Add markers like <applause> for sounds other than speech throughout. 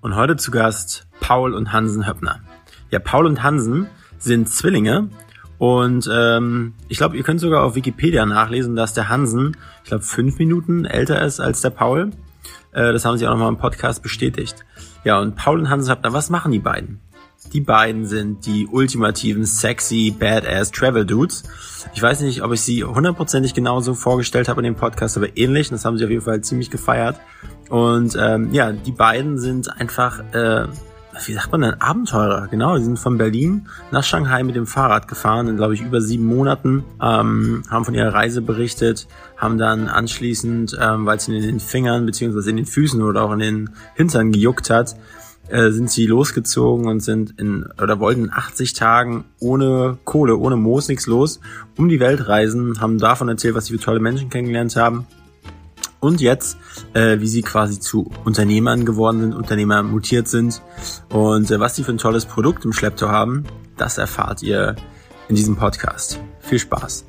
und heute zu Gast Paul und Hansen Höppner. Ja, Paul und Hansen sind Zwillinge und ähm, ich glaube, ihr könnt sogar auf Wikipedia nachlesen, dass der Hansen, ich glaube, fünf Minuten älter ist als der Paul. Äh, das haben sie auch nochmal im Podcast bestätigt. Ja, und Paul und Hansen Höppner, was machen die beiden? Die beiden sind die ultimativen sexy Badass Travel Dudes. Ich weiß nicht, ob ich sie hundertprozentig genauso vorgestellt habe in dem Podcast, aber ähnlich. Das haben sie auf jeden Fall ziemlich gefeiert. Und ähm, ja, die beiden sind einfach, äh, wie sagt man denn, Abenteurer. Genau, die sind von Berlin nach Shanghai mit dem Fahrrad gefahren, in glaube ich über sieben Monaten, ähm, haben von ihrer Reise berichtet, haben dann anschließend, ähm, weil es in den Fingern beziehungsweise in den Füßen oder auch in den Hintern gejuckt hat, äh, sind sie losgezogen und sind in oder wollten in 80 Tagen ohne Kohle, ohne Moos nichts los, um die Welt reisen, haben davon erzählt, was sie für tolle Menschen kennengelernt haben. Und jetzt, äh, wie sie quasi zu Unternehmern geworden sind, Unternehmer mutiert sind und äh, was sie für ein tolles Produkt im Schlepptau haben, das erfahrt ihr in diesem Podcast. Viel Spaß!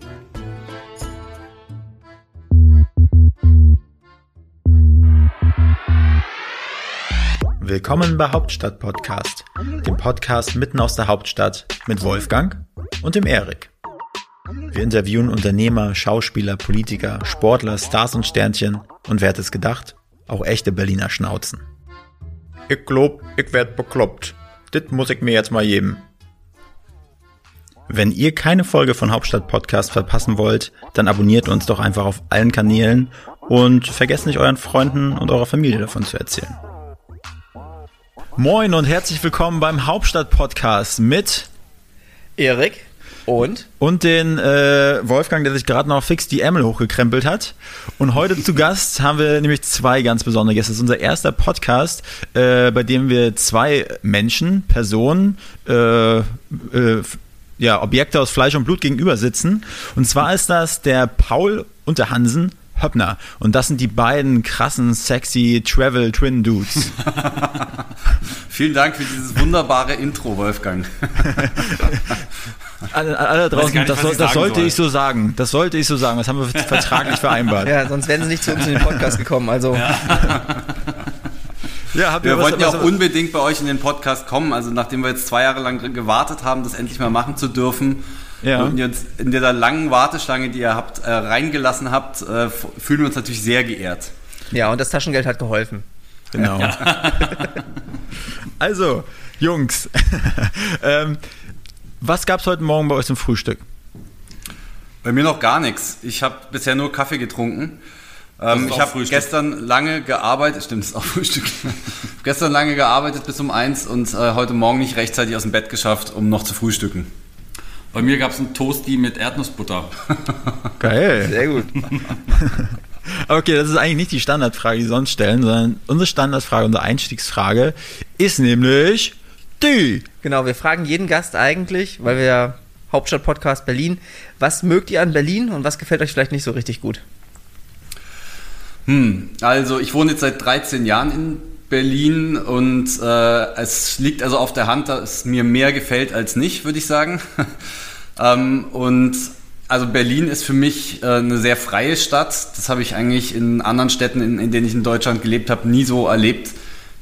Willkommen bei Hauptstadt Podcast, dem Podcast mitten aus der Hauptstadt mit Wolfgang und dem Erik. Wir interviewen Unternehmer, Schauspieler, Politiker, Sportler, Stars und Sternchen und wer hat es gedacht? Auch echte Berliner Schnauzen. Ich glaub, ich werd bekloppt. Dit muss ich mir jetzt mal geben. Wenn ihr keine Folge von Hauptstadt Podcast verpassen wollt, dann abonniert uns doch einfach auf allen Kanälen und vergesst nicht euren Freunden und eurer Familie davon zu erzählen. Moin und herzlich willkommen beim Hauptstadt-Podcast mit Erik und und den äh, Wolfgang, der sich gerade noch fix die Ärmel hochgekrempelt hat. Und heute zu Gast haben wir nämlich zwei ganz besondere Gäste. Das ist unser erster Podcast, äh, bei dem wir zwei Menschen, Personen, äh, äh, ja, Objekte aus Fleisch und Blut gegenüber sitzen. Und zwar ist das der Paul und der Hansen Höppner. Und das sind die beiden krassen, sexy Travel Twin Dudes. <laughs> Vielen Dank für dieses wunderbare Intro, Wolfgang. <laughs> alle, alle draußen, nicht, das, das sollte soll. ich so sagen. Das sollte ich so sagen. Das haben wir <laughs> vertraglich vereinbart. Ja, sonst wären sie nicht zu uns in den Podcast gekommen. Also. Ja. Ja, habt ihr wir was, wollten ja auch unbedingt bei euch in den Podcast kommen. Also nachdem wir jetzt zwei Jahre lang gewartet haben, das endlich mal machen zu dürfen, ja. Und jetzt in dieser langen Warteschlange, die ihr habt, äh, reingelassen habt, äh, fühlen wir uns natürlich sehr geehrt. Ja, und das Taschengeld hat geholfen. Genau. Ja. <laughs> also, Jungs, <laughs> ähm, was gab es heute Morgen bei euch zum Frühstück? Bei mir noch gar nichts. Ich habe bisher nur Kaffee getrunken. Ähm, ich habe gestern lange gearbeitet, <laughs> stimmt, ist auch Frühstück. gestern lange gearbeitet bis um eins und äh, heute Morgen nicht rechtzeitig aus dem Bett geschafft, um noch zu frühstücken. Bei mir gab es einen Toasty mit Erdnussbutter. <laughs> Geil. Sehr gut. <laughs> Okay, das ist eigentlich nicht die Standardfrage, die sie sonst stellen, sondern unsere Standardfrage, unsere Einstiegsfrage ist nämlich die. Genau, wir fragen jeden Gast eigentlich, weil wir ja Hauptstadt-Podcast Berlin, was mögt ihr an Berlin und was gefällt euch vielleicht nicht so richtig gut? Hm, also ich wohne jetzt seit 13 Jahren in Berlin und äh, es liegt also auf der Hand, dass es mir mehr gefällt als nicht, würde ich sagen. <laughs> ähm, und also Berlin ist für mich äh, eine sehr freie Stadt. Das habe ich eigentlich in anderen Städten, in, in denen ich in Deutschland gelebt habe, nie so erlebt,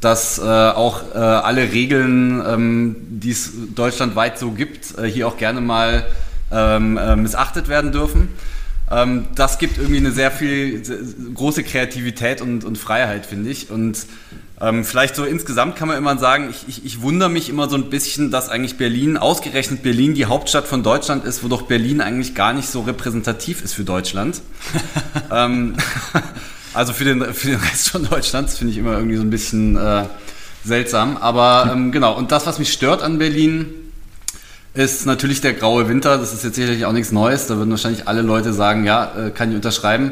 dass äh, auch äh, alle Regeln, ähm, die es deutschlandweit so gibt, äh, hier auch gerne mal ähm, äh, missachtet werden dürfen. Ähm, das gibt irgendwie eine sehr viel große Kreativität und, und Freiheit, finde ich. Und ähm, vielleicht so insgesamt kann man immer sagen, ich, ich, ich wundere mich immer so ein bisschen, dass eigentlich Berlin, ausgerechnet Berlin, die Hauptstadt von Deutschland ist, wo doch Berlin eigentlich gar nicht so repräsentativ ist für Deutschland. <laughs> ähm, <laughs> also für den, für den Rest von Deutschlands finde ich immer irgendwie so ein bisschen äh, seltsam. Aber ähm, genau, und das, was mich stört an Berlin, ist natürlich der graue Winter. Das ist jetzt sicherlich auch nichts Neues. Da würden wahrscheinlich alle Leute sagen, ja, äh, kann ich unterschreiben.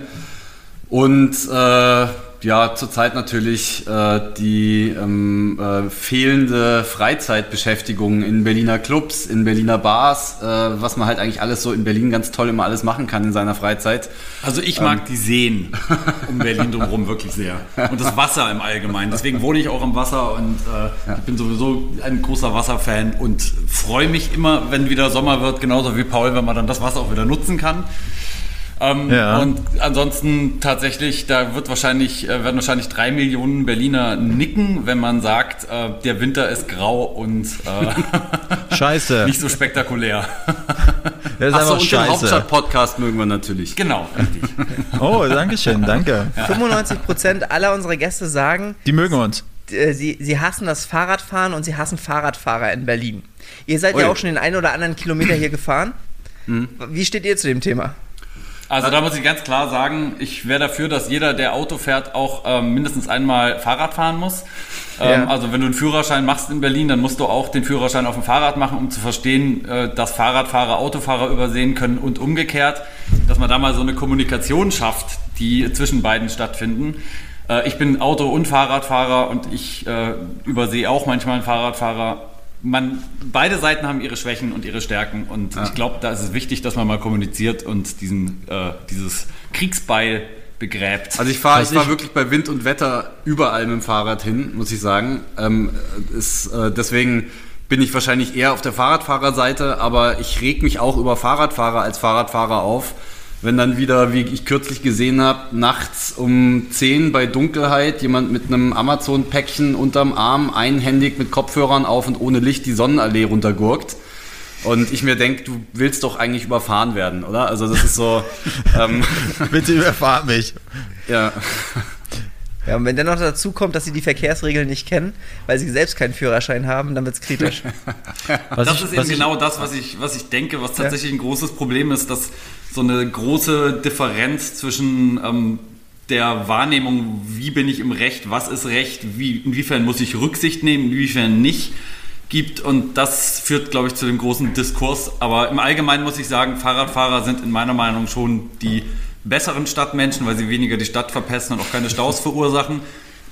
Und äh, ja, zurzeit natürlich äh, die ähm, äh, fehlende Freizeitbeschäftigung in Berliner Clubs, in Berliner Bars, äh, was man halt eigentlich alles so in Berlin ganz toll immer alles machen kann in seiner Freizeit. Also ich mag ähm. die Seen <laughs> um Berlin drumherum wirklich sehr. Und das Wasser im Allgemeinen. Deswegen wohne ich auch am Wasser und äh, ja. ich bin sowieso ein großer Wasserfan und freue mich immer, wenn wieder Sommer wird, genauso wie Paul, wenn man dann das Wasser auch wieder nutzen kann. Ähm, ja. Und ansonsten tatsächlich, da wird wahrscheinlich, äh, werden wahrscheinlich drei Millionen Berliner nicken, wenn man sagt, äh, der Winter ist grau und äh, <laughs> Scheiße. <laughs> nicht so spektakulär. <laughs> Das ist Ach so, und scheiße. den Hauptstadt-Podcast mögen wir natürlich. Genau, richtig. oh, danke schön, danke. Ja. 95 Prozent aller unserer Gäste sagen, die mögen uns. Äh, sie, sie hassen das Fahrradfahren und sie hassen Fahrradfahrer in Berlin. Ihr seid Ui. ja auch schon den einen oder anderen Kilometer hier gefahren. Mhm. Wie steht ihr zu dem Thema? Also da muss ich ganz klar sagen, ich wäre dafür, dass jeder, der Auto fährt, auch ähm, mindestens einmal Fahrrad fahren muss. Ähm, ja. Also wenn du einen Führerschein machst in Berlin, dann musst du auch den Führerschein auf dem Fahrrad machen, um zu verstehen, äh, dass Fahrradfahrer Autofahrer übersehen können und umgekehrt, dass man da mal so eine Kommunikation schafft, die zwischen beiden stattfinden. Äh, ich bin Auto- und Fahrradfahrer und ich äh, übersehe auch manchmal einen Fahrradfahrer man, beide Seiten haben ihre Schwächen und ihre Stärken und ja. ich glaube, da ist es wichtig, dass man mal kommuniziert und diesen, äh, dieses Kriegsbeil begräbt. Also ich fahre ich fahr wirklich bei Wind und Wetter überall mit dem Fahrrad hin, muss ich sagen. Ähm, ist, äh, deswegen bin ich wahrscheinlich eher auf der Fahrradfahrerseite, aber ich reg mich auch über Fahrradfahrer als Fahrradfahrer auf wenn dann wieder, wie ich kürzlich gesehen habe, nachts um 10 bei Dunkelheit jemand mit einem Amazon-Päckchen unterm Arm, einhändig mit Kopfhörern auf und ohne Licht die Sonnenallee runtergurkt. Und ich mir denke, du willst doch eigentlich überfahren werden, oder? Also das ist so. <laughs> Ähm, Bitte überfahr mich. Ja. Ja, und wenn dann noch dazu kommt, dass sie die Verkehrsregeln nicht kennen, weil sie selbst keinen Führerschein haben, dann wird es kritisch. <laughs> das ich, ist eben genau das, was ich, was ich denke, was tatsächlich ja. ein großes Problem ist, dass so eine große Differenz zwischen ähm, der Wahrnehmung, wie bin ich im Recht, was ist Recht, wie, inwiefern muss ich Rücksicht nehmen, inwiefern nicht gibt und das führt, glaube ich, zu dem großen Diskurs. Aber im Allgemeinen muss ich sagen, Fahrradfahrer sind in meiner Meinung schon die besseren Stadtmenschen, weil sie weniger die Stadt verpesten und auch keine Staus <laughs> verursachen.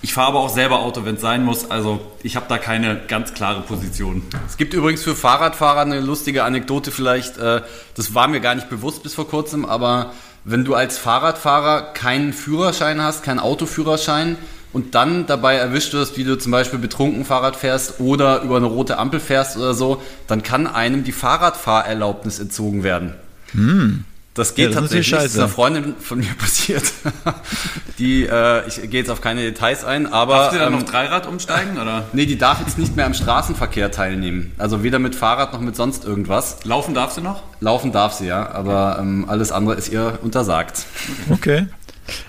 Ich fahre aber auch selber Auto, wenn es sein muss. Also ich habe da keine ganz klare Position. Es gibt übrigens für Fahrradfahrer eine lustige Anekdote vielleicht. Äh, das war mir gar nicht bewusst bis vor kurzem, aber wenn du als Fahrradfahrer keinen Führerschein hast, keinen Autoführerschein und dann dabei erwischt wirst, wie du zum Beispiel betrunken Fahrrad fährst oder über eine rote Ampel fährst oder so, dann kann einem die Fahrradfahrerlaubnis entzogen werden. Hm. Das geht ja, das tatsächlich. Das ist einer Freundin von mir <laughs> passiert. die, äh, ich gehe jetzt auf keine Details ein, aber. Darf sie dann ähm, noch Dreirad umsteigen, oder? Nee, die darf jetzt nicht mehr am Straßenverkehr teilnehmen. Also weder mit Fahrrad noch mit sonst irgendwas. Laufen darf sie noch? Laufen darf sie, ja. Aber ähm, alles andere ist ihr untersagt. Okay.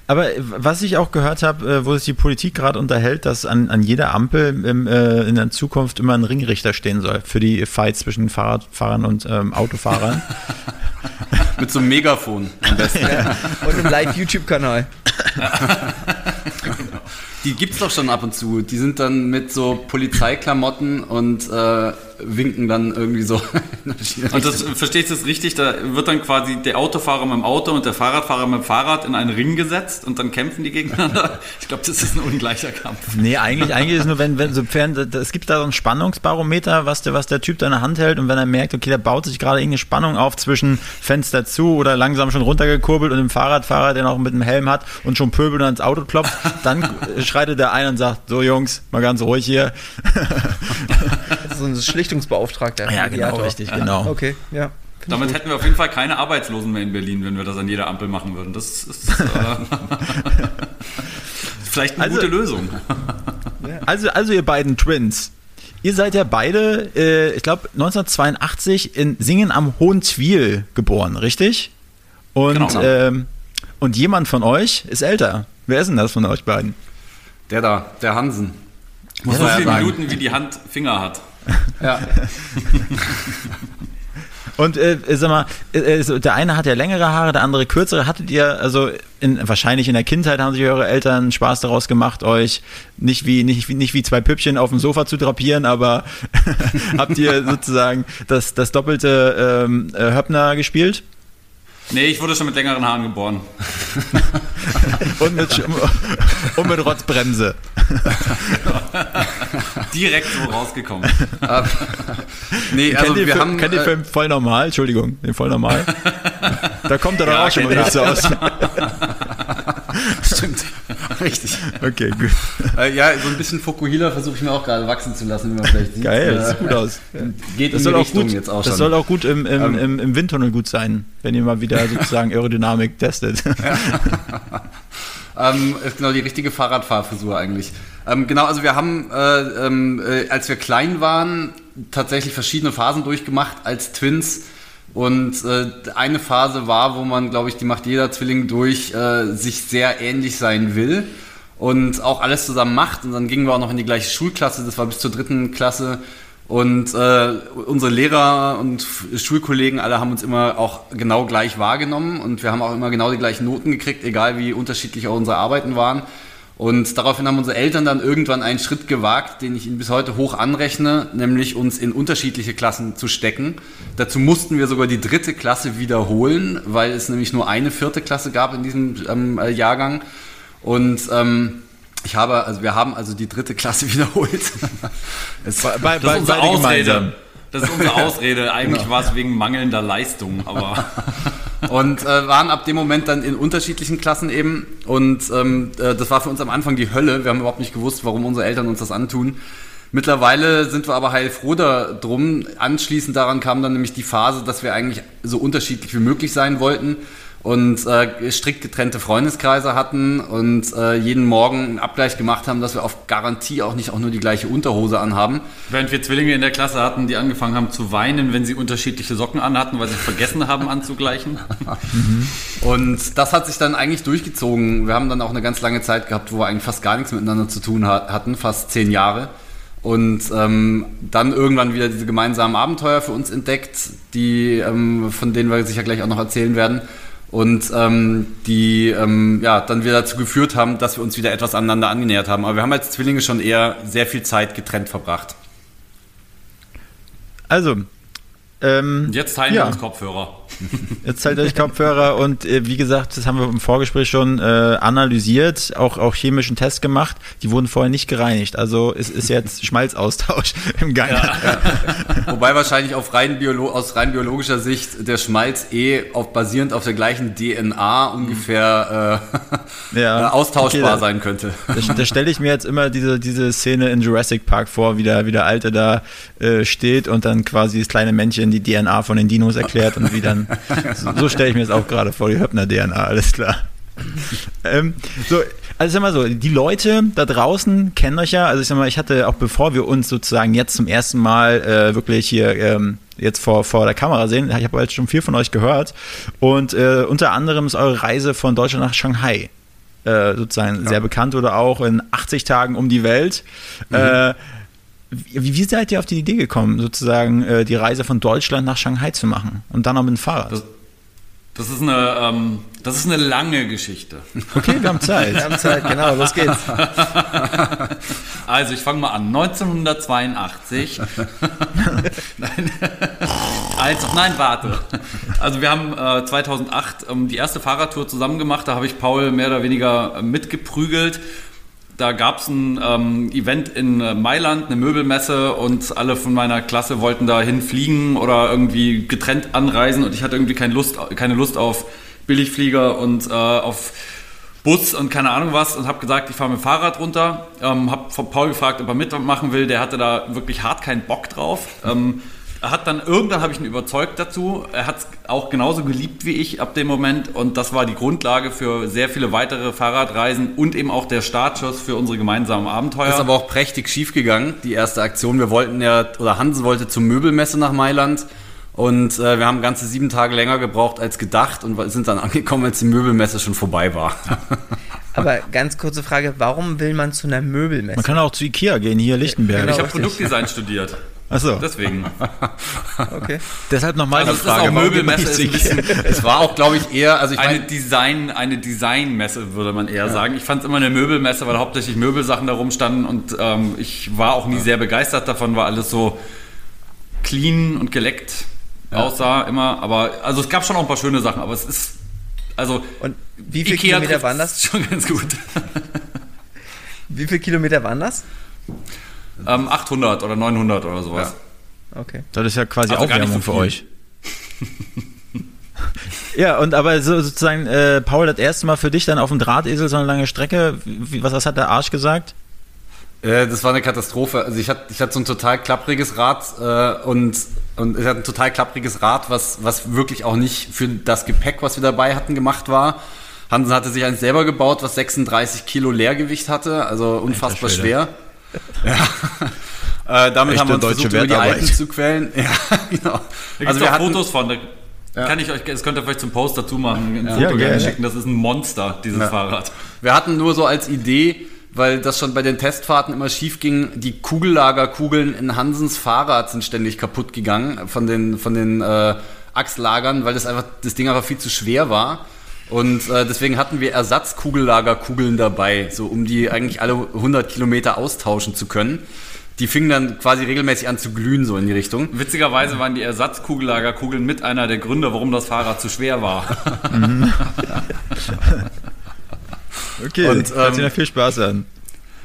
Aber was ich auch gehört habe, äh, wo sich die Politik gerade unterhält, dass an, an jeder Ampel im, äh, in der Zukunft immer ein Ringrichter stehen soll für die Fights zwischen Fahrradfahrern und ähm, Autofahrern. <laughs> Mit so einem Megafon am besten. Ja. Und einem Live-YouTube-Kanal. <laughs> Die gibt's doch schon ab und zu. Die sind dann mit so Polizeiklamotten und äh, winken dann irgendwie so. <laughs> und das, verstehst du das richtig? Da wird dann quasi der Autofahrer mit dem Auto und der Fahrradfahrer mit dem Fahrrad in einen Ring gesetzt und dann kämpfen die gegeneinander. <laughs> Ich glaube, das ist ein ungleicher Kampf. Nee, eigentlich, eigentlich ist es nur, wenn, wenn sofern, es gibt da so ein Spannungsbarometer, was der, was der Typ da in der Hand hält und wenn er merkt, okay, da baut sich gerade irgendeine Spannung auf zwischen Fenster zu oder langsam schon runtergekurbelt und dem Fahrradfahrer, der noch mit dem Helm hat und schon pöbelt und ans Auto klopft, dann <laughs> schreitet der ein und sagt, so Jungs, mal ganz ruhig hier. So ein Schlichtungsbeauftragter. Ja, genau, richtig, genau. Okay, ja. Damit hätten wir auf jeden Fall keine Arbeitslosen mehr in Berlin, wenn wir das an jeder Ampel machen würden. Das ist äh, <laughs> vielleicht eine also, gute Lösung. Also, also ihr beiden Twins, ihr seid ja beide, äh, ich glaube, 1982 in Singen am Hohen Zwiel geboren, richtig? Und, genau. ähm, und jemand von euch ist älter. Wer ist denn das von euch beiden? Der da, der Hansen. Muss so viele Minuten, wie die Hand Finger hat. Ja. <laughs> Und äh, sag mal, äh, der eine hat ja längere Haare, der andere kürzere. Hattet ihr, also in, wahrscheinlich in der Kindheit haben sich eure Eltern Spaß daraus gemacht, euch nicht wie, nicht, nicht wie zwei Püppchen auf dem Sofa zu drapieren, aber <laughs> habt ihr sozusagen das, das doppelte ähm, äh, Höppner gespielt? Nee, ich wurde schon mit längeren Haaren geboren. <laughs> und, mit, <laughs> und mit Rotzbremse. <laughs> Direkt so rausgekommen. nee, also kennt wir Film, haben. Kennt ihr Film voll normal? Entschuldigung, den voll normal. Da kommt er ja, auch schon mal nicht so aus. <laughs> Stimmt. Richtig. Okay, gut. Äh, ja, so ein bisschen Fukuhila versuche ich mir auch gerade wachsen zu lassen, wie man vielleicht sieht. Geil, das Äh, sieht gut aus. Geht Das in soll, die auch Richtung gut, jetzt auch das schon. soll auch gut im, im, Ähm. im, im Windtunnel gut sein, wenn ihr mal wieder sozusagen Aerodynamik testet. <laughs> Ähm, ist genau die richtige Fahrradfahrfrisur eigentlich. Ähm, genau, also wir haben, äh, ähm, äh, als wir klein waren, tatsächlich verschiedene Phasen durchgemacht als Twins. Und äh, eine Phase war, wo man, glaube ich, die macht jeder Zwilling durch, äh, sich sehr ähnlich sein will und auch alles zusammen macht. Und dann gingen wir auch noch in die gleiche Schulklasse, das war bis zur dritten Klasse. Und äh, unsere Lehrer und Schulkollegen alle haben uns immer auch genau gleich wahrgenommen und wir haben auch immer genau die gleichen Noten gekriegt, egal wie unterschiedlich auch unsere Arbeiten waren. Und daraufhin haben unsere Eltern dann irgendwann einen Schritt gewagt, den ich ihnen bis heute hoch anrechne, nämlich uns in unterschiedliche Klassen zu stecken. Dazu mussten wir sogar die dritte Klasse wiederholen, weil es nämlich nur eine vierte Klasse gab in diesem ähm, äh, Jahrgang. Und ähm, ich habe, also wir haben also die dritte Klasse <laughs> wiederholt. es, bei, Das ist unsere Ausrede. Das ist unsere Ausrede. Eigentlich Genau. war es wegen mangelnder Leistung, aber <laughs> und äh, waren ab dem Moment dann in unterschiedlichen Klassen eben. Und ähm, äh, das war für uns am Anfang die Hölle. Wir haben überhaupt nicht gewusst, warum unsere Eltern uns das antun. Mittlerweile sind wir aber heilfroh darum. Anschließend daran kam dann nämlich die Phase, dass wir eigentlich so unterschiedlich wie möglich sein wollten und äh, strikt getrennte Freundeskreise hatten und äh, jeden Morgen einen Abgleich gemacht haben, dass wir auf Garantie auch nicht auch nur die gleiche Unterhose anhaben. während wir Zwillinge in der Klasse hatten, die angefangen haben zu weinen, wenn sie unterschiedliche Socken anhatten, weil sie vergessen haben <laughs> anzugleichen. Und das hat sich dann eigentlich durchgezogen. Wir haben dann auch eine ganz lange Zeit gehabt, wo wir eigentlich fast gar nichts miteinander zu tun hat, hatten, fast zehn Jahre. Und ähm, dann irgendwann wieder diese gemeinsamen Abenteuer für uns entdeckt, die, ähm, von denen wir sicher gleich auch noch erzählen werden. Und ähm, die ähm, ja, dann wieder dazu geführt haben, dass wir uns wieder etwas aneinander angenähert haben. Aber wir haben als Zwillinge schon eher sehr viel Zeit getrennt verbracht. Also, ähm, jetzt teilen Ja. wir uns Kopfhörer. <laughs> Jetzt zahlt euch Kopfhörer und äh, wie gesagt, das haben wir im Vorgespräch schon äh, analysiert, auch, auch chemischen Test gemacht. Die wurden vorher nicht gereinigt. Also es ist jetzt <laughs> Schmalzaustausch im Gang. <laughs> Wobei wahrscheinlich auf rein Biolo aus rein biologischer Sicht der Schmalz eh auf, basierend auf der gleichen DNA ungefähr äh, Ja. äh, austauschbar Okay, sein könnte. Da, da stelle ich mir jetzt immer diese, diese Szene in Jurassic Park vor, wie der, wie der Alte da äh, steht und dann quasi das kleine Männchen die DNA von den Dinos erklärt und wie dann. So, so stelle ich mir das auch gerade vor, die Höppner-DNA, alles klar. ähm, so, also ich sag mal so, die Leute da draußen kennen euch ja, also ich sag mal, ich hatte auch bevor wir uns sozusagen jetzt zum ersten Mal äh, wirklich hier ähm, jetzt vor, vor der Kamera sehen, ich habe jetzt schon viel von euch gehört und äh, unter anderem ist eure Reise von Deutschland nach Shanghai äh, sozusagen sehr bekannt oder auch in 80 Tagen um die Welt. Äh, wie, wie seid ihr auf die Idee gekommen, sozusagen äh, die Reise von Deutschland nach Shanghai zu machen und dann auch mit dem Fahrrad? Das, das, ist eine, ähm, das ist eine lange Geschichte. Okay, wir haben Zeit. Wir haben Zeit, genau, los geht's. <laughs> Also ich fange mal an. 1982. <laughs> nein. Also, nein, warte. Also wir haben äh, 2008 ähm, die erste Fahrradtour zusammen gemacht. Da habe ich Paul mehr oder weniger äh, mitgeprügelt. Da gab es ein ähm, Event in äh, Mailand, eine Möbelmesse und alle von meiner Klasse wollten dahin fliegen oder irgendwie getrennt anreisen und ich hatte irgendwie keine Lust, keine Lust auf Billigflieger und äh, auf Bus und keine Ahnung was und habe gesagt, ich fahre mit dem Fahrrad runter. Ähm, habe von Paul gefragt, ob er mitmachen will. Der hatte da wirklich hart keinen Bock drauf. Ähm, hat dann irgendwann habe ich ihn überzeugt dazu. Er hat es auch genauso geliebt wie ich ab dem Moment und das war die Grundlage für sehr viele weitere Fahrradreisen und eben auch der Startschuss für unsere gemeinsamen Abenteuer. Ist aber auch prächtig schief gegangen, die erste Aktion. Wir wollten ja, oder Hansen wollte zur Möbelmesse nach Mailand und äh, wir haben ganze sieben Tage länger gebraucht als gedacht und sind dann <laughs> angekommen, als die Möbelmesse schon vorbei war. <laughs> Aber ganz kurze Frage, warum will man zu einer Möbelmesse? Man kann auch zu Ikea gehen, hier Lichtenberg. Genau. ich habe. Produktdesign studiert. Achso, Deswegen. <laughs> Okay. deshalb nochmal Also die es ist Frage. man Möbelmesse ist ein Ikea? es war auch, glaube ich, eher, also ich Eine meine, Design, eine Designmesse würde man eher sagen. Ich fand es immer eine Möbelmesse, weil hauptsächlich Möbelsachen da rumstanden und ähm, ich war auch nie sehr begeistert davon, weil alles so clean und geleckt aussah immer. Aber also es gab schon auch ein paar schöne Sachen, aber es ist also Und wie viele Ikea Kilometer waren das? <laughs> Schon ganz gut. Wie viele Kilometer waren das? Ähm, 800 oder 900 oder sowas. Okay. Das ist ja quasi Also gar nicht Aufwärmung so für euch. <laughs> ja, und aber so, sozusagen, äh, Paul, das erste Mal für dich dann auf dem Drahtesel so eine lange Strecke, wie, was, was hat der Arsch gesagt? Äh, das war eine Katastrophe. Also ich hatte, ich hatte so ein total klappriges Rad äh, und, und ich hatte ein total klappriges Rad, was, was wirklich auch nicht für das Gepäck, was wir dabei hatten, gemacht war. Hansen hatte sich eins selber gebaut, was 36 Kilo Leergewicht hatte, also unfassbar schwer. Ja. <laughs> äh, damit Echte haben wir uns versucht, über die Alpen zu quälen. <laughs> Ja, genau. Da also wir hatten, Fotos von. Da ja. kann ich euch, das könnt ihr vielleicht zum Post dazu machen, ein ja. Foto ja, schicken. Das ist ein Monster, dieses Fahrrad. Wir hatten nur so als Idee, weil das schon bei den Testfahrten immer schief ging. Die Kugellagerkugeln in Hansens Fahrrad sind ständig kaputt gegangen von den, von den äh, Achslagern, weil das einfach, das Ding einfach viel zu schwer war. Und äh, deswegen hatten wir Ersatzkugellagerkugeln dabei, so um die eigentlich alle 100 Kilometer austauschen zu können. Die fingen dann quasi regelmäßig an zu glühen, so in die Richtung. Witzigerweise waren die Ersatzkugellagerkugeln mit einer der Gründe, warum das Fahrrad zu schwer war. <laughs> Okay, und, ähm, hört sich viel Spaß an.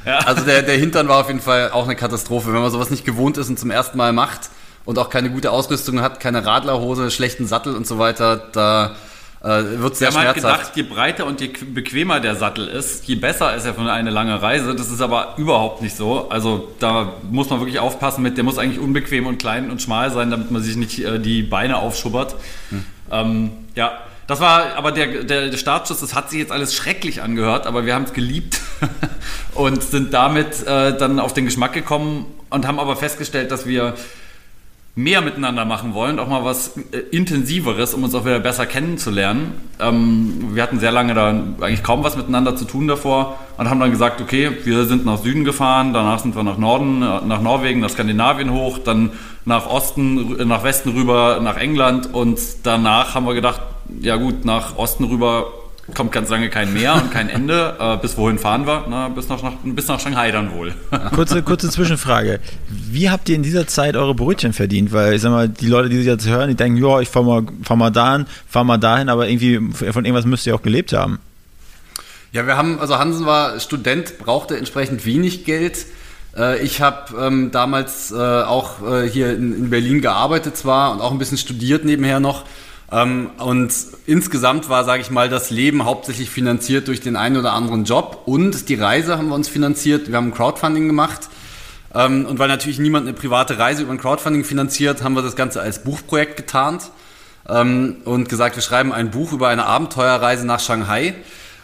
Ja. Also der, der Hintern war auf jeden Fall auch eine Katastrophe. Wenn man sowas nicht gewohnt ist und zum ersten Mal macht und auch keine gute Ausrüstung hat, keine Radlerhose, schlechten Sattel und so weiter, da äh, wird sehr Wir haben halt gedacht, je breiter und je bequemer der Sattel ist, je besser ist er für eine lange Reise. Das ist aber überhaupt nicht so. Also da muss man wirklich aufpassen mit, der muss eigentlich unbequem und klein und schmal sein, damit man sich nicht äh, die Beine aufschubbert. Hm. Ähm, ja, das war aber der, der, der Startschuss, das hat sich jetzt alles schrecklich angehört, aber wir haben es geliebt <laughs> und sind damit äh, dann auf den Geschmack gekommen und haben aber festgestellt, dass wir mehr miteinander machen wollen, auch mal was äh, Intensiveres, um uns auch wieder besser kennenzulernen. Ähm, wir hatten sehr lange da eigentlich kaum was miteinander zu tun davor und haben dann gesagt, okay, wir sind nach Süden gefahren, danach sind wir nach Norden, äh, nach Norwegen, nach Skandinavien hoch, dann nach Osten, nach Westen rüber, nach England und danach haben wir gedacht, ja gut, nach Osten rüber kommt ganz lange kein Meer und kein Ende. Äh, bis wohin fahren wir? Na, bis, nach, bis nach Shanghai dann wohl. <laughs> kurze, kurze Zwischenfrage. Wie habt ihr in dieser Zeit eure Brötchen verdient? Weil ich sag mal, die Leute, die sich jetzt hören, die denken, ja, ich fahr mal, fahr mal dahin, fahr mal dahin, aber irgendwie von irgendwas müsst ihr auch gelebt haben. Ja, wir haben, also Hansen war Student, brauchte entsprechend wenig Geld. Äh, ich habe ähm, damals äh, auch äh, hier in, in Berlin gearbeitet zwar und auch ein bisschen studiert nebenher noch. Ähm, und insgesamt war, sage ich mal, das Leben hauptsächlich finanziert durch den einen oder anderen Job und die Reise haben wir uns finanziert. Wir haben Crowdfunding gemacht. Ähm, und weil natürlich niemand eine private Reise über ein Crowdfunding finanziert, haben wir das Ganze als Buchprojekt getarnt ähm, und gesagt, wir schreiben ein Buch über eine Abenteuerreise nach Shanghai.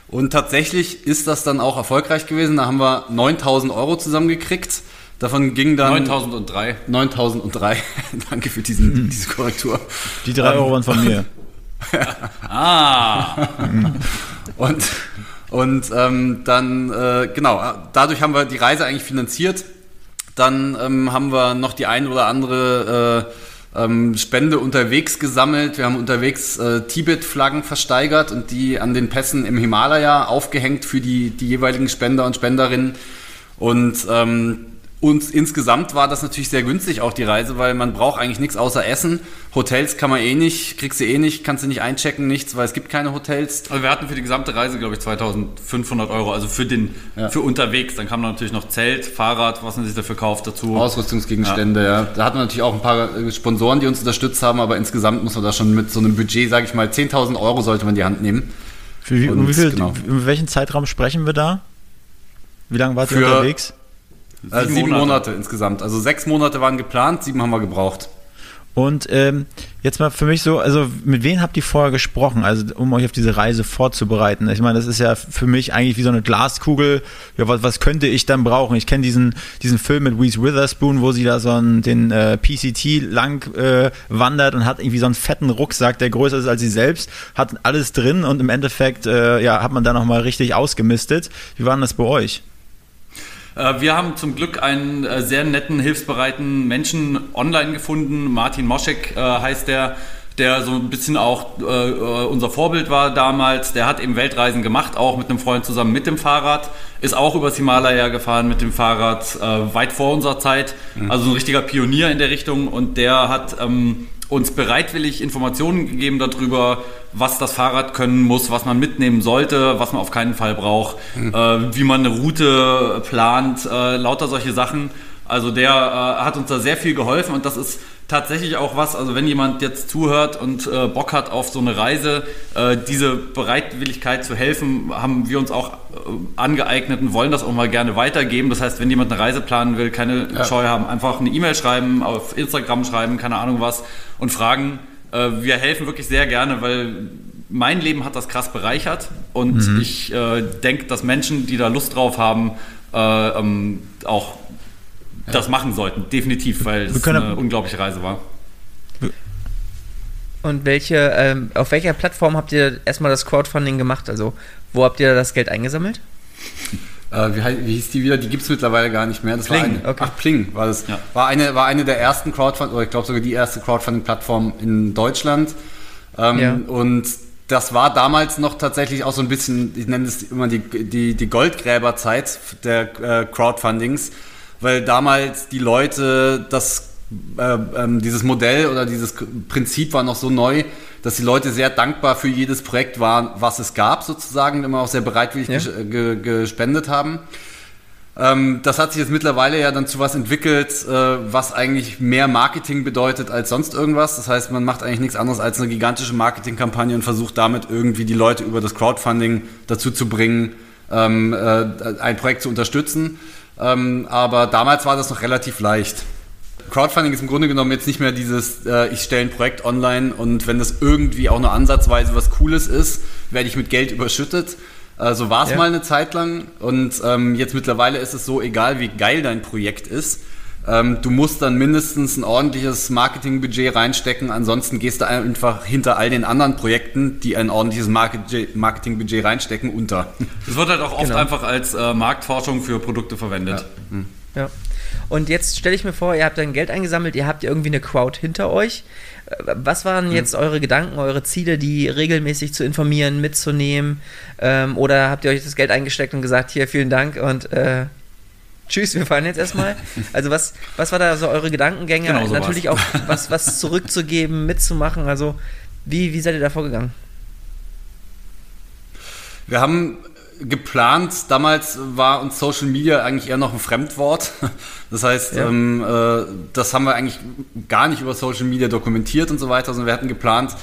Und tatsächlich ist das dann auch erfolgreich gewesen. Da haben wir 9000 Euro zusammengekriegt. Davon ging dann. 9003. 9003. <laughs> Danke für diesen, hm. diese Korrektur. Die drei Euro waren von mir. <laughs> ah! <laughs> und und ähm, dann, äh, genau, dadurch haben wir die Reise eigentlich finanziert. Dann ähm, haben wir noch die ein oder andere äh, ähm, Spende unterwegs gesammelt. Wir haben unterwegs äh, Tibet-Flaggen versteigert und die an den Pässen im Himalaya aufgehängt für die, die jeweiligen Spender und Spenderinnen. Und ähm, und insgesamt war das natürlich sehr günstig auch die Reise, weil man braucht eigentlich nichts außer Essen. Hotels kann man eh nicht, kriegst du eh nicht, kannst du nicht einchecken, nichts, weil es gibt keine Hotels. Also wir hatten für die gesamte Reise, glaube ich, 2500 Euro, also für den, ja. für unterwegs. Dann kam natürlich noch Zelt, Fahrrad, was man sich dafür kauft dazu. Ausrüstungsgegenstände, ja. ja. Da hatten wir natürlich auch ein paar äh, Sponsoren, die uns unterstützt haben, aber insgesamt muss man da schon mit so einem Budget, sage ich mal, 10.000 Euro sollte man in die Hand nehmen. Für wie, Und, wie viel, genau. in welchen Zeitraum sprechen wir da? Wie lange wart ihr unterwegs? Sieben, äh, sieben Monate. Monate. insgesamt. Also sechs Monate waren geplant, sieben haben wir gebraucht. Und ähm, jetzt mal für mich so, also mit wem habt ihr vorher gesprochen, also um euch auf diese Reise vorzubereiten? Ich meine, das ist ja für mich eigentlich wie so eine Glaskugel. Ja, was, was könnte ich dann brauchen? Ich kenne diesen, diesen Film mit Reese Witherspoon, wo sie da so einen, den äh, PCT lang äh, wandert und hat irgendwie so einen fetten Rucksack, der größer ist als sie selbst, hat alles drin und im Endeffekt äh, ja, hat man da nochmal richtig ausgemistet. Wie war denn das bei euch? Äh, wir haben zum Glück einen äh, sehr netten, hilfsbereiten Menschen online gefunden. Martin Moschek äh, heißt der der so ein bisschen auch äh, unser Vorbild war damals. Der hat eben Weltreisen gemacht, auch mit einem Freund zusammen mit dem Fahrrad. Ist auch übers Himalaya gefahren mit dem Fahrrad, äh, weit vor unserer Zeit. Mhm. Also ein richtiger Pionier in der Richtung. Und der hat ähm, uns bereitwillig Informationen gegeben darüber, was das Fahrrad können muss, was man mitnehmen sollte, was man auf keinen Fall braucht, mhm. äh, wie man eine Route plant, äh, lauter solche Sachen. Also der äh, hat uns da sehr viel geholfen und das ist tatsächlich auch was, also wenn jemand jetzt zuhört und äh, Bock hat auf so eine Reise, äh, diese Bereitwilligkeit zu helfen, haben wir uns auch äh, angeeignet und wollen das auch mal gerne weitergeben. Das heißt, wenn jemand eine Reise planen will, keine ja. Scheu haben, einfach eine E-Mail schreiben, auf Instagram schreiben, keine Ahnung was und fragen. Äh, wir helfen wirklich sehr gerne, weil mein Leben hat das krass bereichert und mhm. ich äh, denke, dass Menschen, die da Lust drauf haben, äh, ähm, auch. Das machen sollten, definitiv, weil es eine unglaubliche Reise war. Und welche, ähm, auf welcher Plattform habt ihr erstmal das Crowdfunding gemacht? Also, wo habt ihr das Geld eingesammelt? Äh, wie, wie, hieß die wieder? Die gibt es mittlerweile gar nicht mehr. Das Pling, war eine, okay. Ach, Pling war das. Ja. War, eine, war eine der ersten Crowdfunding, oder ich glaube sogar die erste Crowdfunding-Plattform in Deutschland. Ähm, ja. Und das war damals noch tatsächlich auch so ein bisschen, ich nenne es immer die, die, die Goldgräberzeit der äh, Crowdfundings weil damals die Leute das äh, ähm, dieses Modell oder dieses Prinzip war noch so neu, dass die Leute sehr dankbar für jedes Projekt waren, was es gab sozusagen, immer auch sehr bereitwillig ja. ge gespendet haben. Ähm, das hat sich jetzt mittlerweile ja dann zu was entwickelt, äh, was eigentlich mehr Marketing bedeutet als sonst irgendwas. Das heißt, man macht eigentlich nichts anderes als eine gigantische Marketingkampagne und versucht damit irgendwie die Leute über das Crowdfunding dazu zu bringen, ähm, äh, ein Projekt zu unterstützen. Ähm, aber damals war das noch relativ leicht. Crowdfunding ist im Grunde genommen jetzt nicht mehr dieses, äh, ich stelle ein Projekt online und wenn das irgendwie auch nur ansatzweise was Cooles ist, werde ich mit Geld überschüttet. Äh, so war es ja. mal eine Zeit lang und ähm, jetzt mittlerweile ist es so, egal wie geil dein Projekt ist, ähm, du musst dann mindestens ein ordentliches Marketingbudget reinstecken, ansonsten gehst du einfach hinter all den anderen Projekten, die ein ordentliches Marketingbudget reinstecken, unter. Es wird halt auch oft genau. einfach als äh, Marktforschung für Produkte verwendet. Ja. Hm. ja. Und jetzt stelle ich mir vor, ihr habt dann Geld eingesammelt, ihr habt irgendwie eine Crowd hinter euch. Äh, was waren hm. jetzt hm. eure Gedanken, eure Ziele, die regelmäßig zu informieren, mitzunehmen? Ähm, oder habt ihr euch das Geld eingesteckt und gesagt, hier, vielen Dank und äh, tschüss, wir fahren jetzt erstmal. Also was, was war da so eure Gedankengänge? Genau so Natürlich auch <laughs> was, was zurückzugeben, mitzumachen. Also wie, wie seid ihr da vorgegangen? Wir haben geplant, damals war uns Social Media eigentlich eher noch ein Fremdwort. <laughs> Das heißt, ja. ähm, äh, das haben wir eigentlich gar nicht über Social Media dokumentiert und so weiter, sondern wir hatten geplant,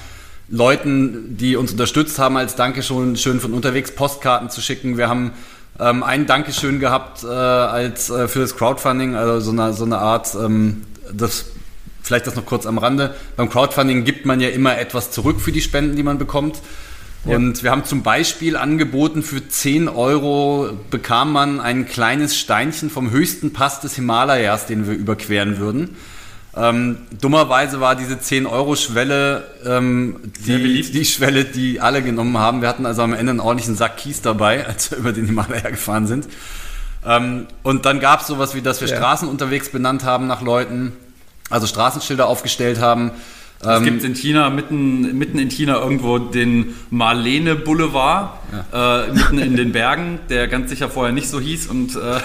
Leuten, die uns unterstützt haben, als Dankeschön schön von unterwegs Postkarten zu schicken. Wir haben ähm, ein Dankeschön gehabt äh, als äh, für das Crowdfunding, also so eine, so eine Art, ähm, das vielleicht das noch kurz am Rande. Beim Crowdfunding gibt man ja immer etwas zurück für die Spenden, die man bekommt. Ja. Und wir haben zum Beispiel angeboten, für 10 Euro bekam man ein kleines Steinchen vom höchsten Pass des Himalayas, den wir überqueren würden. Ähm, dummerweise war diese 10-Euro-Schwelle ähm, die, die Schwelle, die alle genommen haben. Wir hatten also am Ende einen ordentlichen Sack Kies dabei, <laughs> als wir über den Himalaya gefahren sind. Ähm, und dann gab es sowas wie, dass wir ja. Straßen unterwegs benannt haben nach Leuten, also Straßenschilder aufgestellt haben. Es gibt ähm, in China, mitten, mitten in China irgendwo den Marlene Boulevard, ja. äh, mitten in den Bergen, der ganz sicher vorher nicht so hieß und äh, <laughs>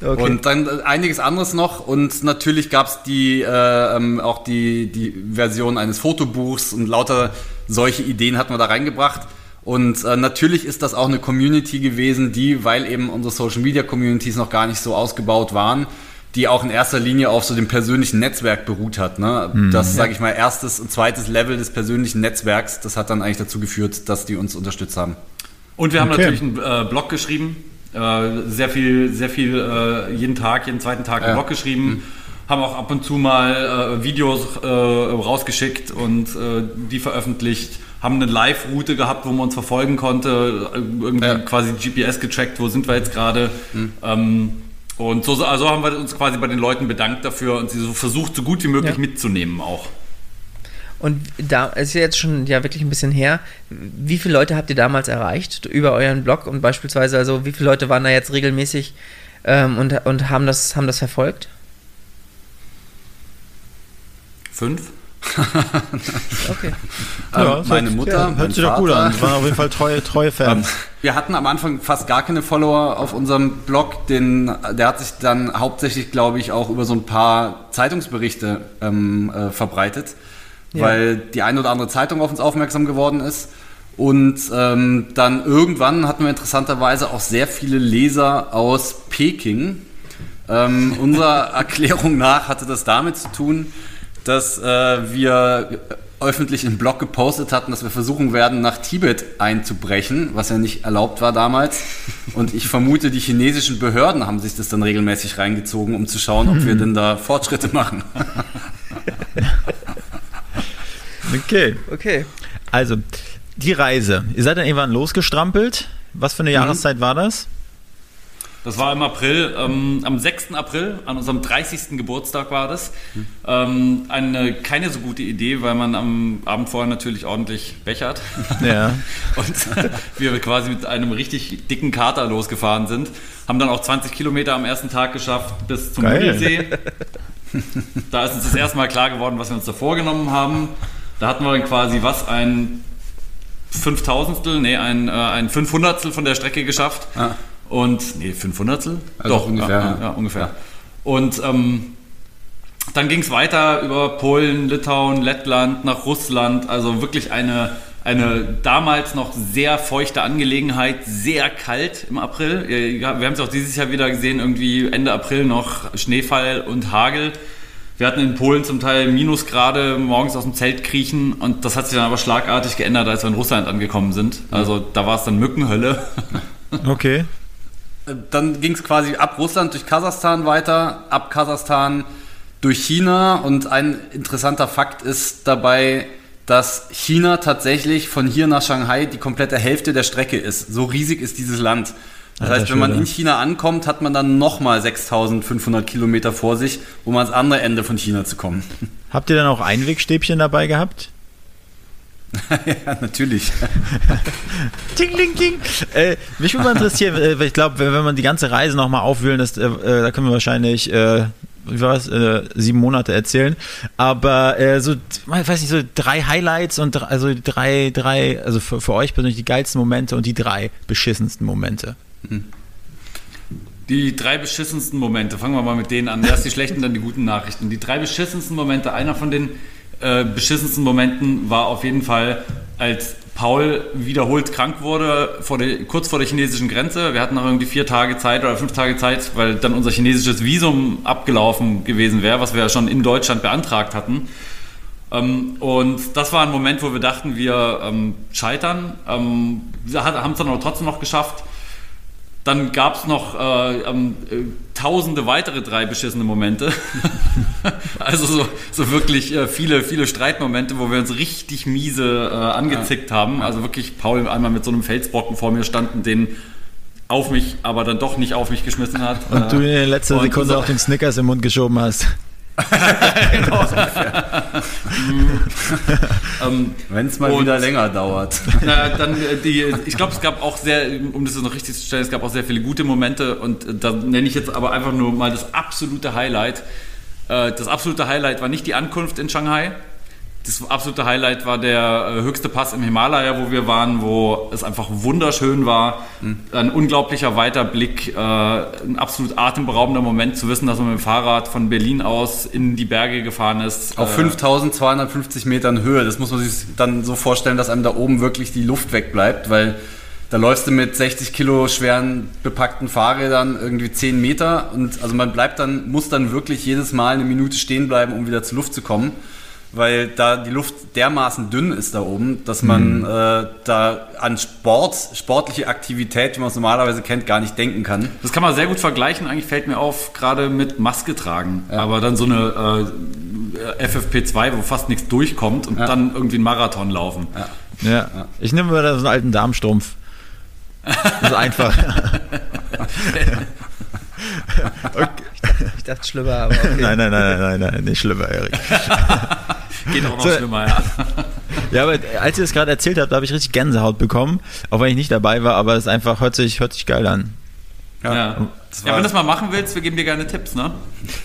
Okay. Und dann einiges anderes noch und natürlich gab es die äh, ähm, auch die, die Version eines Fotobuchs und lauter solche Ideen hatten wir da reingebracht. Und äh, natürlich ist das auch eine Community gewesen, die, weil eben unsere Social Media Communities noch gar nicht so ausgebaut waren, die auch in erster Linie auf so dem persönlichen Netzwerk beruht hat. Ne? Mhm, das, sage ich mal, erstes und zweites Level des persönlichen Netzwerks, das hat dann eigentlich dazu geführt, dass die uns unterstützt haben. Und wir haben okay. natürlich einen äh, Blog geschrieben, äh, sehr viel, sehr viel äh, jeden Tag, jeden zweiten Tag ja. einen Blog geschrieben. Mhm. Haben auch ab und zu mal äh, Videos äh, rausgeschickt und äh, die veröffentlicht. Haben eine Live-Route gehabt, wo man uns verfolgen konnte. Irgendwie ja. quasi GPS getrackt, wo sind wir jetzt gerade. Mhm. Ähm, und so also haben wir uns quasi bei den Leuten bedankt dafür und sie so versucht, so gut wie möglich ja. mitzunehmen auch. Und da ist ja jetzt schon ja wirklich ein bisschen her. Wie viele Leute habt ihr damals erreicht über euren Blog und beispielsweise, also wie viele Leute waren da jetzt regelmäßig ähm, und, und haben, das, haben das verfolgt? Fünf? <laughs> okay. Ja, ähm, meine Mutter, ja, hört sich doch gut an. Die waren auf jeden Fall treue, treue Fans. Ähm, wir hatten am Anfang fast gar keine Follower auf unserem Blog. Den, der hat sich dann hauptsächlich, glaube ich, auch über so ein paar Zeitungsberichte ähm, äh, verbreitet ja. weil die eine oder andere Zeitung auf uns aufmerksam geworden ist. Und ähm, dann irgendwann hatten wir interessanterweise auch sehr viele Leser aus Peking, Ähm, <laughs> unserer Erklärung nach hatte das damit zu tun, dass äh, wir öffentlich im Blog gepostet hatten, dass wir versuchen werden, nach Tibet einzubrechen, was ja nicht erlaubt war damals. Und ich vermute, die chinesischen Behörden haben sich das dann regelmäßig reingezogen, um zu schauen, ob wir <laughs> denn da Fortschritte machen. <laughs> Okay. Okay. Also, die Reise. Ihr seid dann irgendwann losgestrampelt. Was für eine Jahreszeit war das? Das war im April, ähm, am 6. April, an unserem 30. Geburtstag war das. Ähm, eine keine so gute Idee, weil man am Abend vorher natürlich ordentlich bechert. Ja. <laughs> Und wir quasi mit einem richtig dicken Kater losgefahren sind. Haben dann auch 20 Kilometer am ersten Tag geschafft bis zum. Müggelsee. Da ist uns das erste Mal klar geworden, was wir uns da vorgenommen haben. Da hatten wir dann quasi was, ein Fünftausendstel, nee, ein, äh, ein Fünfhundertstel von der Strecke geschafft. Ah. Und, nee, Fünfhundertstel? Also ungefähr, Ja, ja. ja, ja, ungefähr. Und ähm, dann ging es weiter über Polen, Litauen, Lettland, nach Russland. Also wirklich eine, eine damals noch sehr feuchte Angelegenheit, sehr kalt im April. Ja, Wir haben es auch dieses Jahr wieder gesehen, irgendwie Ende April noch Schneefall und Hagel. Wir hatten in Polen zum Teil Minusgrade morgens aus dem Zelt kriechen und das hat sich dann aber schlagartig geändert, als wir in Russland angekommen sind. Also da war es dann Mückenhölle. <laughs> Okay. Dann ging es quasi ab Russland durch Kasachstan weiter, ab Kasachstan durch China. Und ein interessanter Fakt ist dabei, dass China tatsächlich von hier nach Shanghai die komplette Hälfte der Strecke ist. So riesig ist dieses Land. Das heißt, wenn man in China ankommt, hat man dann nochmal 6500 Kilometer vor sich, um ans andere Ende von China zu kommen. <laughs> Habt ihr dann auch Einwegstäbchen dabei gehabt? <laughs> ja, natürlich. <laughs> Ting, ting, ting. Äh, mich würde mal interessieren, äh, weil ich glaube, wenn wenn man die ganze Reise nochmal aufwühlen, das, äh, äh, da können wir wahrscheinlich, äh, wie war es, äh, sieben Monate erzählen. Aber äh, so, ich weiß nicht, so drei Highlights und also drei, drei, also für, für euch persönlich die geilsten Momente und die drei beschissensten Momente. Die drei beschissensten Momente, fangen wir mal mit denen an. Erst die schlechten, dann die guten Nachrichten. Die drei beschissensten Momente, einer von den äh, beschissensten Momenten war auf jeden Fall, als Paul wiederholt krank wurde, vor der, kurz vor der chinesischen Grenze. Wir hatten noch irgendwie vier Tage Zeit oder fünf Tage Zeit, weil dann unser chinesisches Visum abgelaufen gewesen wäre, was wir ja schon in Deutschland beantragt hatten. Ähm, und das war ein Moment, wo wir dachten, wir ähm, scheitern. Ähm, wir haben es dann aber trotzdem noch geschafft. Dann gab es noch äh, äh, tausende weitere drei beschissene Momente. <laughs> also so, so wirklich äh, viele, viele Streitmomente, wo wir uns richtig miese äh, angezickt haben. Also wirklich Paul einmal mit so einem Felsbrocken vor mir stand und den auf mich, aber dann doch nicht auf mich geschmissen hat. Und Äh, du in der letzten und Sekunde auch den Snickers im Mund geschoben hast. Ähm, Wenn es mal wieder länger dauert. Na, dann äh, die, ich glaube, es gab auch sehr, um das noch richtig zu stellen, es gab auch sehr viele gute Momente und äh, da nenne ich jetzt aber einfach nur mal das absolute Highlight. Äh, Das absolute Highlight war nicht die Ankunft in Shanghai. Das absolute Highlight war der äh, höchste Pass im Himalaya, wo wir waren, wo es einfach wunderschön war. Ein unglaublicher weiter Blick, äh, ein absolut atemberaubender Moment zu wissen, dass man mit dem Fahrrad von Berlin aus in die Berge gefahren ist. Auf Äh, 5250 Metern Höhe. Das muss man sich dann so vorstellen, dass einem da oben wirklich die Luft wegbleibt, weil da läufst du mit 60 Kilo schweren bepackten Fahrrädern irgendwie 10 Meter und also man bleibt dann, muss dann wirklich jedes Mal eine Minute stehen bleiben, um wieder zur Luft zu kommen. Weil da die Luft dermaßen dünn ist da oben, dass man äh, da an Sport, sportliche Aktivität, wie man es normalerweise kennt, gar nicht denken kann. Das kann man sehr gut vergleichen, eigentlich fällt mir auf, gerade mit Maske tragen. Aber dann so eine äh, FFP2, wo fast nichts durchkommt und Ja. dann irgendwie einen Marathon laufen. Ja. Ich nehme mir da so einen alten Darmstrumpf. Das ist einfach. <laughs> <laughs> Ich dachte schlimmer, aber okay. <laughs> Nein, nein, nein, nein, nein, nein, nicht schlimmer, Erik. <laughs> Geht auch noch So. schlimmer, ja. Ja, aber als ihr das gerade erzählt habt, habe ich richtig Gänsehaut bekommen, auch wenn ich nicht dabei war, aber es ist einfach, hört sich, hört sich geil an. Ja, ja. Das ja wenn du das mal machen willst, wir geben dir gerne Tipps, ne?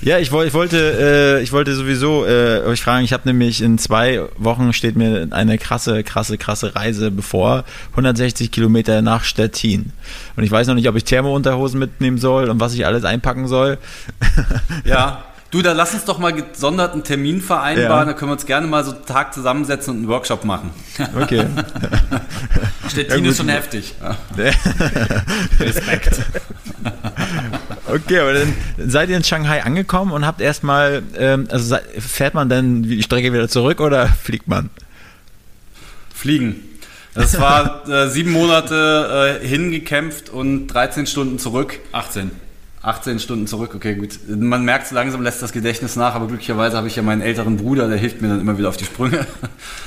Ja, ich, ich wollte, äh, ich wollte sowieso äh, euch fragen, ich habe nämlich in zwei Wochen steht mir eine krasse, krasse, krasse Reise bevor, 160 Kilometer nach Stettin. Und ich weiß noch nicht, ob ich Thermounterhosen mitnehmen soll und was ich alles einpacken soll. Ja. <laughs> Du, da lass uns doch mal gesonderten Termin vereinbaren, Ja. da können wir uns gerne mal so einen Tag zusammensetzen und einen Workshop machen. Okay. <laughs> Stettin Ja, ist schon heftig. <laughs> Respekt. Okay, aber dann seid ihr in Shanghai angekommen und habt erstmal, ähm, also fährt man dann die Strecke wieder zurück oder fliegt man? Fliegen. Das war äh, sieben Monate äh, hingekämpft und 13 Stunden zurück. 18. 18 Stunden zurück, okay, gut. Man merkt, so langsam lässt das Gedächtnis nach, aber glücklicherweise habe ich ja meinen älteren Bruder, der hilft mir dann immer wieder auf die Sprünge.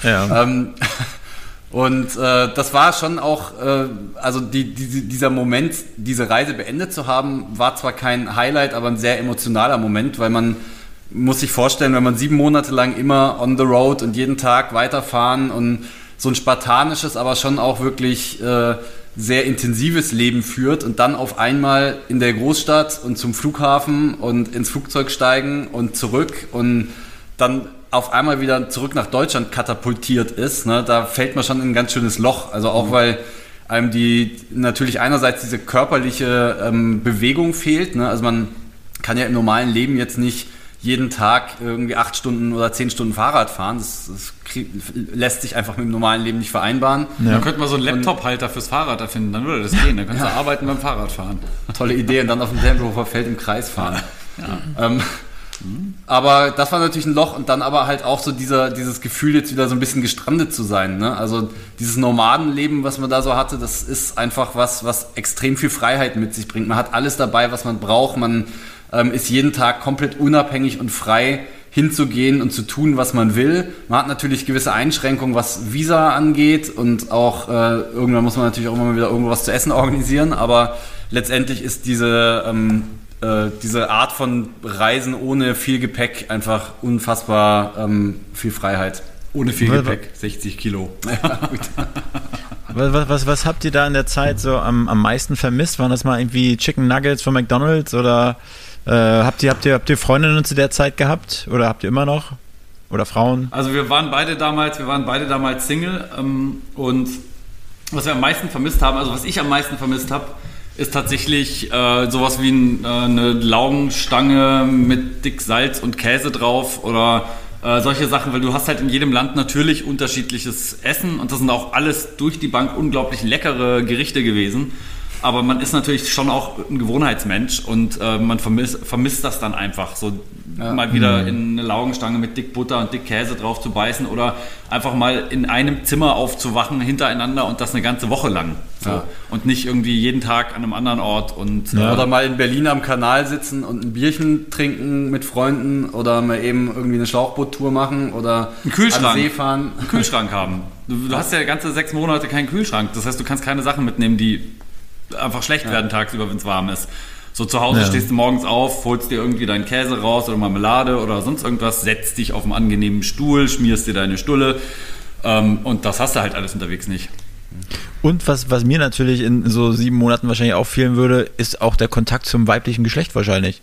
Ja. <laughs> ähm, und äh, das war schon auch, äh, also die, die, dieser Moment, diese Reise beendet zu haben, war zwar kein Highlight, aber ein sehr emotionaler Moment, weil man muss sich vorstellen, wenn man sieben Monate lang immer on the road und jeden Tag weiterfahren und so ein spartanisches, aber schon auch wirklich äh, sehr intensives Leben führt und dann auf einmal in der Großstadt und zum Flughafen und ins Flugzeug steigen und zurück und dann auf einmal wieder zurück nach Deutschland katapultiert ist, ne, da fällt man schon in ein ganz schönes Loch. Also auch mhm. weil einem die natürlich einerseits diese körperliche ähm, Bewegung fehlt. Ne? Also man kann ja im normalen Leben jetzt nicht jeden Tag irgendwie acht Stunden oder zehn Stunden Fahrrad fahren. Das, das lässt sich einfach mit dem normalen Leben nicht vereinbaren. Ja. Dann könnte man so einen Laptop-Halter fürs Fahrrad erfinden, dann würde das gehen. Dann kannst du arbeiten beim Fahrradfahren. Tolle Idee und dann auf dem Tempelhofer Feld im Kreis fahren. Ja. Ähm, aber das war natürlich ein Loch und dann aber halt auch so dieser, dieses Gefühl, jetzt wieder so ein bisschen gestrandet zu sein. Ne? Also dieses Nomadenleben, was man da so hatte, das ist einfach was, was extrem viel Freiheit mit sich bringt. Man hat alles dabei, was man braucht. Man ähm, ist jeden Tag komplett unabhängig und frei hinzugehen und zu tun, was man will. Man hat natürlich gewisse Einschränkungen, was Visa angeht und auch äh, irgendwann muss man natürlich auch immer wieder irgendwas zu essen <laughs> organisieren, aber letztendlich ist diese, ähm, äh, diese Art von Reisen ohne viel Gepäck einfach unfassbar ähm, viel Freiheit. Ohne viel Gepäck, 60 Kilo. <laughs> <laughs> was, was, was, habt ihr da in der Zeit so am, am meisten vermisst? Waren das mal irgendwie Chicken Nuggets von McDonalds oder äh, habt, ihr, habt, ihr, habt ihr Freundinnen zu der Zeit gehabt oder habt ihr immer noch? Oder Frauen? Also wir waren beide damals, wir waren beide damals Single ähm, und was wir am meisten vermisst haben, also was ich am meisten vermisst habe, ist tatsächlich äh, sowas wie ein, äh, eine Laugenstange mit dick Salz und Käse drauf oder äh, solche Sachen, weil du hast halt in jedem Land natürlich unterschiedliches Essen und das sind auch alles durch die Bank unglaublich leckere Gerichte gewesen aber man ist natürlich schon auch ein Gewohnheitsmensch und äh, man vermisst, vermisst das dann einfach, so ja. mal wieder mhm. in eine Laugenstange mit dick Butter und dick Käse drauf zu beißen oder einfach mal in einem Zimmer aufzuwachen hintereinander und das eine ganze Woche lang. So. Ja. Und nicht irgendwie jeden Tag an einem anderen Ort. Und, ja. äh, oder mal in Berlin am Kanal sitzen und ein Bierchen trinken mit Freunden oder mal eben irgendwie eine Schlauchboottour machen oder einen Kühlschrank, See fahren. Einen Kühlschrank haben. Du, du hast ja ganze sechs Monate keinen Kühlschrank. Das heißt, du kannst keine Sachen mitnehmen, die einfach schlecht ja. werden tagsüber, wenn es warm ist. So zu Hause ja. stehst du morgens auf, holst dir irgendwie deinen Käse raus oder Marmelade oder sonst irgendwas, setzt dich auf einen angenehmen Stuhl, schmierst dir deine Stulle ähm, und das hast du halt alles unterwegs nicht. Und was, was mir natürlich in so sieben Monaten wahrscheinlich auffehlen würde, ist auch der Kontakt zum weiblichen Geschlecht wahrscheinlich.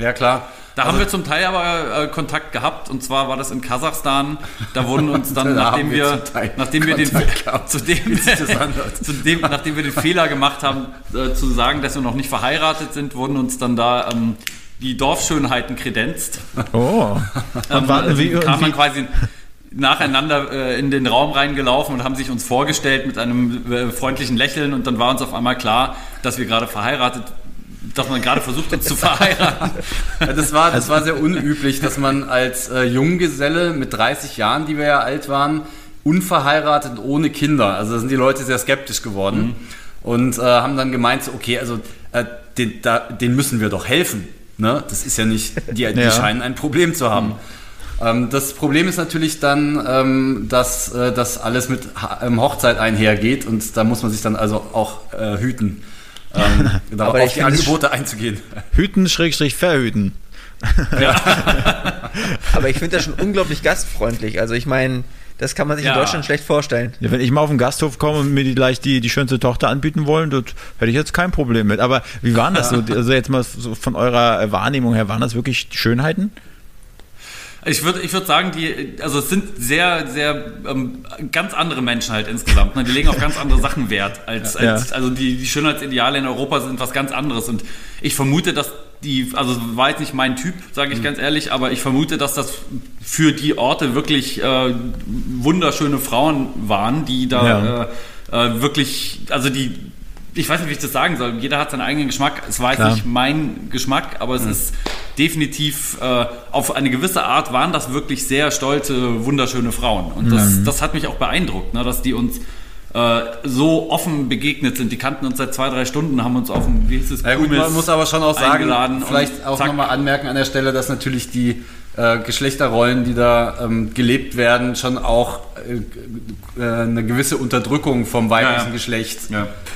Ja, klar. Da also, haben wir zum Teil aber äh, Kontakt gehabt und zwar war das in Kasachstan. Da wurden uns dann, <laughs> nachdem wir, nachdem wir den, <laughs> zu dem, <laughs> zu dem, nachdem wir den Fehler gemacht haben, äh, zu sagen, dass wir noch nicht verheiratet sind, wurden uns dann da ähm, die Dorfschönheiten kredenzt. Oh. ähm, war, wie, kam man quasi nacheinander äh, in den Raum reingelaufen und haben sich uns vorgestellt mit einem äh, freundlichen Lächeln und dann war uns auf einmal klar, dass wir gerade verheiratet dass man gerade versucht hat zu verheiraten. Das war, das war sehr unüblich, dass man als äh, Junggeselle mit 30 Jahren, die wir ja alt waren, unverheiratet ohne Kinder, also da sind die Leute sehr skeptisch geworden mhm. und äh, haben dann gemeint, so, okay, also äh, den, da, den müssen wir doch helfen. Ne? Das ist ja nicht, die, die ja. scheinen ein Problem zu haben. Mhm. Ähm, das Problem ist natürlich dann, ähm, dass äh, das alles mit ähm, Hochzeit einhergeht und da muss man sich dann also auch äh, hüten ähm, <laughs> genau, Aber auf die Angebote einzugehen. Hüten, Schrägstrich, verhüten. Ja. <laughs> Aber ich finde das schon unglaublich gastfreundlich. Also ich meine, das kann man sich ja. in Deutschland schlecht vorstellen. Ja, wenn ich mal auf den Gasthof komme und mir die, gleich die, die schönste Tochter anbieten wollen, das hätte ich jetzt kein Problem mit. Aber wie waren das so? <laughs> Also jetzt mal so von eurer Wahrnehmung her, waren das wirklich Schönheiten? Ich würde ich würd sagen, die, also es sind sehr, sehr ähm, ganz andere Menschen halt insgesamt. Ne? Die legen auf ganz andere Sachen Wert. Als, ja. als, also die, die Schönheitsideale in Europa sind was ganz anderes. Und ich vermute, dass die, also war jetzt nicht mein Typ, sage ich mhm. ganz ehrlich, aber ich vermute, dass das für die Orte wirklich äh, wunderschöne Frauen waren, die da ja. äh, äh, wirklich, also die ich weiß nicht, wie ich das sagen soll. Jeder hat seinen eigenen Geschmack. Es war jetzt nicht mein Geschmack, aber es ist definitiv äh, auf eine gewisse Art waren das wirklich sehr stolze, wunderschöne Frauen. Und das, das hat mich auch beeindruckt, ne, dass die uns äh, so offen begegnet sind. Die kannten uns seit zwei, drei Stunden, haben uns auf dem, wie hieß es, Ja gut, man muss aber schon auch sagen, vielleicht auch nochmal anmerken an der Stelle, dass natürlich die äh, Geschlechterrollen, die da ähm, gelebt werden, schon auch äh, äh, eine gewisse Unterdrückung vom weiblichen Ja, ja. Geschlecht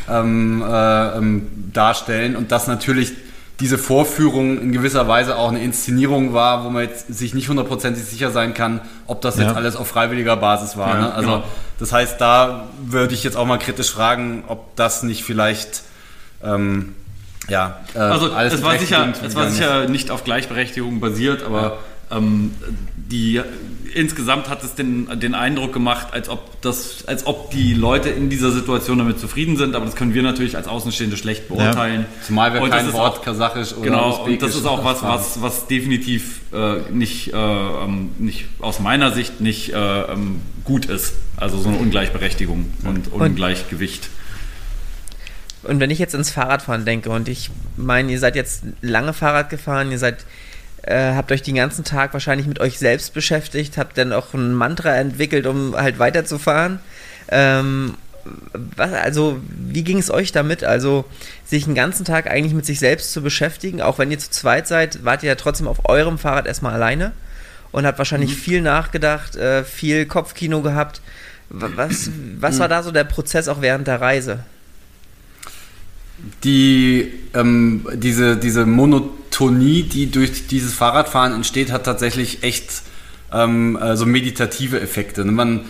ähm, äh, ähm, darstellen und dass natürlich diese Vorführung in gewisser Weise auch eine Inszenierung war, wo man jetzt sich nicht hundertprozentig sicher sein kann, ob das jetzt Ja. alles auf freiwilliger Basis war. Ja, ne? Also genau. das heißt, da würde ich jetzt auch mal kritisch fragen, ob das nicht vielleicht ähm, ja, äh, Also alles es war, sicher, es war sicher nicht auf Gleichberechtigung basiert, aber ähm, die insgesamt hat es den, den Eindruck gemacht, als ob das, als ob die Leute in dieser Situation damit zufrieden sind, aber das können wir natürlich als Außenstehende schlecht beurteilen. ist. Zumal wir Und kein Wort auch- Kasachisch oder Genau, und das ist auch was, was, was definitiv äh, nicht, äh, ähm, nicht aus meiner Sicht nicht äh, ähm, gut ist. Also so eine Ungleichberechtigung und Ungleichgewicht. Und wenn ich jetzt ins Fahrradfahren denke und ich meine, ihr seid jetzt lange Fahrrad gefahren, ihr seid, äh, habt euch den ganzen Tag wahrscheinlich mit euch selbst beschäftigt, habt dann auch ein Mantra entwickelt, um halt weiterzufahren. Ähm, was, also, wie ging es euch damit? Also, sich den ganzen Tag eigentlich mit sich selbst zu beschäftigen, auch wenn ihr zu zweit seid, wart ihr ja trotzdem auf eurem Fahrrad erstmal alleine und habt wahrscheinlich viel nachgedacht, äh, viel Kopfkino gehabt. Wa- Was, was <clears throat> war da so der Prozess auch während der Reise? Die, ähm, diese, diese Monotonie, die durch dieses Fahrradfahren entsteht, hat tatsächlich echt ähm, äh, so meditative Effekte. ne? Man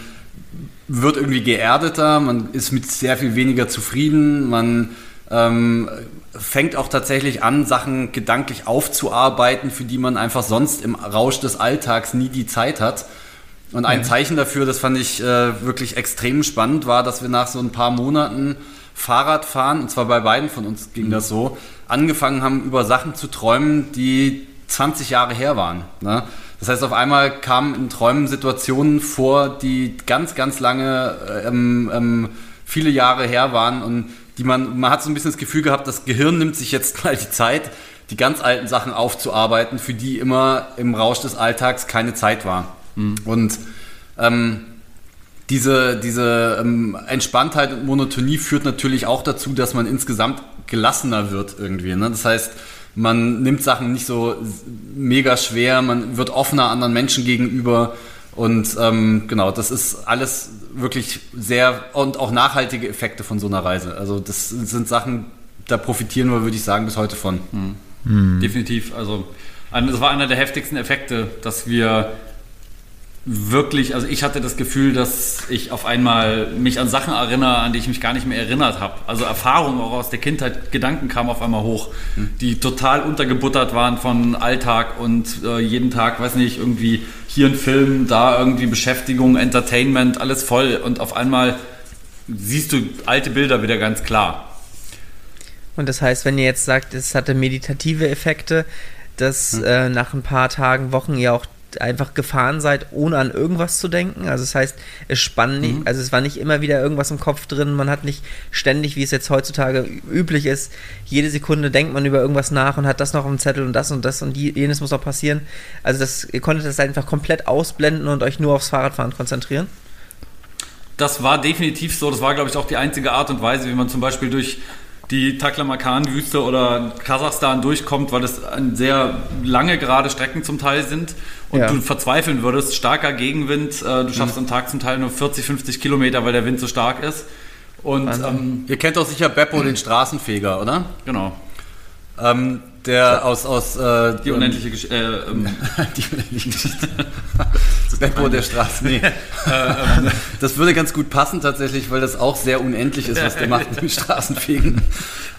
wird irgendwie geerdeter, man ist mit sehr viel weniger zufrieden, man ähm, fängt auch tatsächlich an, Sachen gedanklich aufzuarbeiten, für die man einfach sonst im Rausch des Alltags nie die Zeit hat. Und ein Zeichen dafür, das fand ich äh, wirklich extrem spannend, war, dass wir nach so ein paar Monaten Fahrradfahren, und zwar bei beiden von uns ging das so, angefangen haben, über Sachen zu träumen, die 20 Jahre her waren. Ne? Das heißt, auf einmal kamen in Träumen Situationen vor, die ganz, ganz lange, ähm, ähm, viele Jahre her waren und die man, man hat so ein bisschen das Gefühl gehabt, das Gehirn nimmt sich jetzt <laughs> mal die Zeit, die ganz alten Sachen aufzuarbeiten, für die immer im Rausch des Alltags keine Zeit war. Und ähm, diese, diese ähm, Entspanntheit und Monotonie führt natürlich auch dazu, dass man insgesamt gelassener wird irgendwie. Ne? Das heißt, man nimmt Sachen nicht so mega schwer, man wird offener anderen Menschen gegenüber und ähm, genau, das ist alles wirklich sehr und auch nachhaltige Effekte von so einer Reise. Also das sind Sachen, da profitieren wir, würde ich sagen, bis heute von. Definitiv. Also das war einer der heftigsten Effekte, dass wir wirklich, also ich hatte das Gefühl, dass ich auf einmal mich an Sachen erinnere, an die ich mich gar nicht mehr erinnert habe. Also Erfahrungen auch aus der Kindheit, Gedanken kamen auf einmal hoch, die total untergebuttert waren von Alltag und äh, jeden Tag, weiß nicht, irgendwie hier ein Film, da irgendwie Beschäftigung, Entertainment, alles voll und auf einmal siehst du alte Bilder wieder ganz klar. Und das heißt, wenn ihr jetzt sagt, es hatte meditative Effekte, dass äh, nach ein paar Tagen, Wochen ihr auch einfach gefahren seid, ohne an irgendwas zu denken. Also das heißt, es spann nicht, also es war nicht immer wieder irgendwas im Kopf drin, man hat nicht ständig, wie es jetzt heutzutage üblich ist, jede Sekunde denkt man über irgendwas nach und hat das noch auf dem Zettel und das und das und die, jenes muss noch passieren. Also das, ihr konntet das einfach komplett ausblenden und euch nur aufs Fahrradfahren konzentrieren. Das war definitiv so. Das war, glaube ich, auch die einzige Art und Weise, wie man zum Beispiel durch die Taklamakan-Wüste oder Kasachstan durchkommt, weil es sehr lange gerade Strecken zum Teil sind und Ja. du verzweifeln würdest. Starker Gegenwind. Äh, du schaffst am Tag zum Teil nur 40, 50 Kilometer, weil der Wind so stark ist. Und ähm, Ihr kennt doch sicher Beppo, den Straßenfeger, oder? genau. Ähm, der aus, aus äh, Die unendliche Gesch äh, ähm, <laughs> Die unendliche Geschichte. <laughs> Beppo der Straße. Nee. <laughs> das würde ganz gut passen tatsächlich, weil das auch sehr unendlich ist, was der macht mit dem <laughs> Straßenfegen.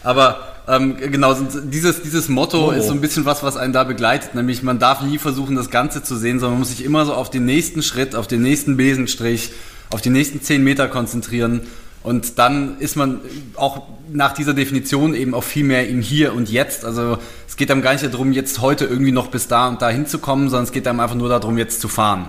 Aber ähm, genau, dieses, dieses Motto ist so ein bisschen was, was einen da begleitet. Nämlich man darf nie versuchen, das Ganze zu sehen, sondern man muss sich immer so auf den nächsten Schritt, auf den nächsten Besenstrich, auf die nächsten zehn Meter konzentrieren. Und dann ist man auch nach dieser Definition eben auch viel mehr im Hier und Jetzt. Also es geht einem gar nicht darum, jetzt heute irgendwie noch bis da und da hinzukommen, sondern es geht einem einfach nur darum, jetzt zu fahren.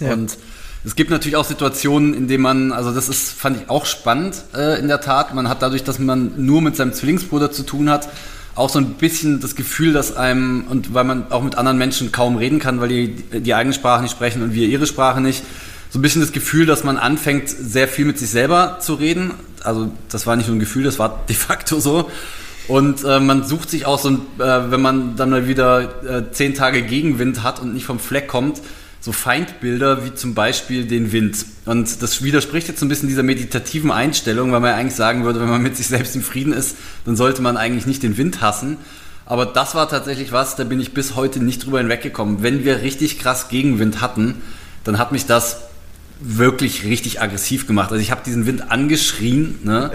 Ja. Und Es gibt natürlich auch Situationen, in denen man, also das ist, fand ich auch spannend äh, in der Tat. Man hat dadurch, dass man nur mit seinem Zwillingsbruder zu tun hat, auch so ein bisschen das Gefühl, dass einem, und weil man auch mit anderen Menschen kaum reden kann, weil die die eigene Sprache nicht sprechen und wir ihre Sprache nicht, so ein bisschen das Gefühl, dass man anfängt, sehr viel mit sich selber zu reden. Also das war nicht nur ein Gefühl, das war de facto so. Und äh, man sucht sich auch so, ein, äh, wenn man dann mal wieder äh, zehn Tage Gegenwind hat und nicht vom Fleck kommt, so Feindbilder wie zum Beispiel den Wind. Und das widerspricht jetzt so ein bisschen dieser meditativen Einstellung, weil man ja eigentlich sagen würde, wenn man mit sich selbst im Frieden ist, dann sollte man eigentlich nicht den Wind hassen. Aber das war tatsächlich was, da bin ich bis heute nicht drüber hinweggekommen. Wenn wir richtig krass Gegenwind hatten, dann hat mich das wirklich richtig aggressiv gemacht. Also ich habe diesen Wind angeschrien ne,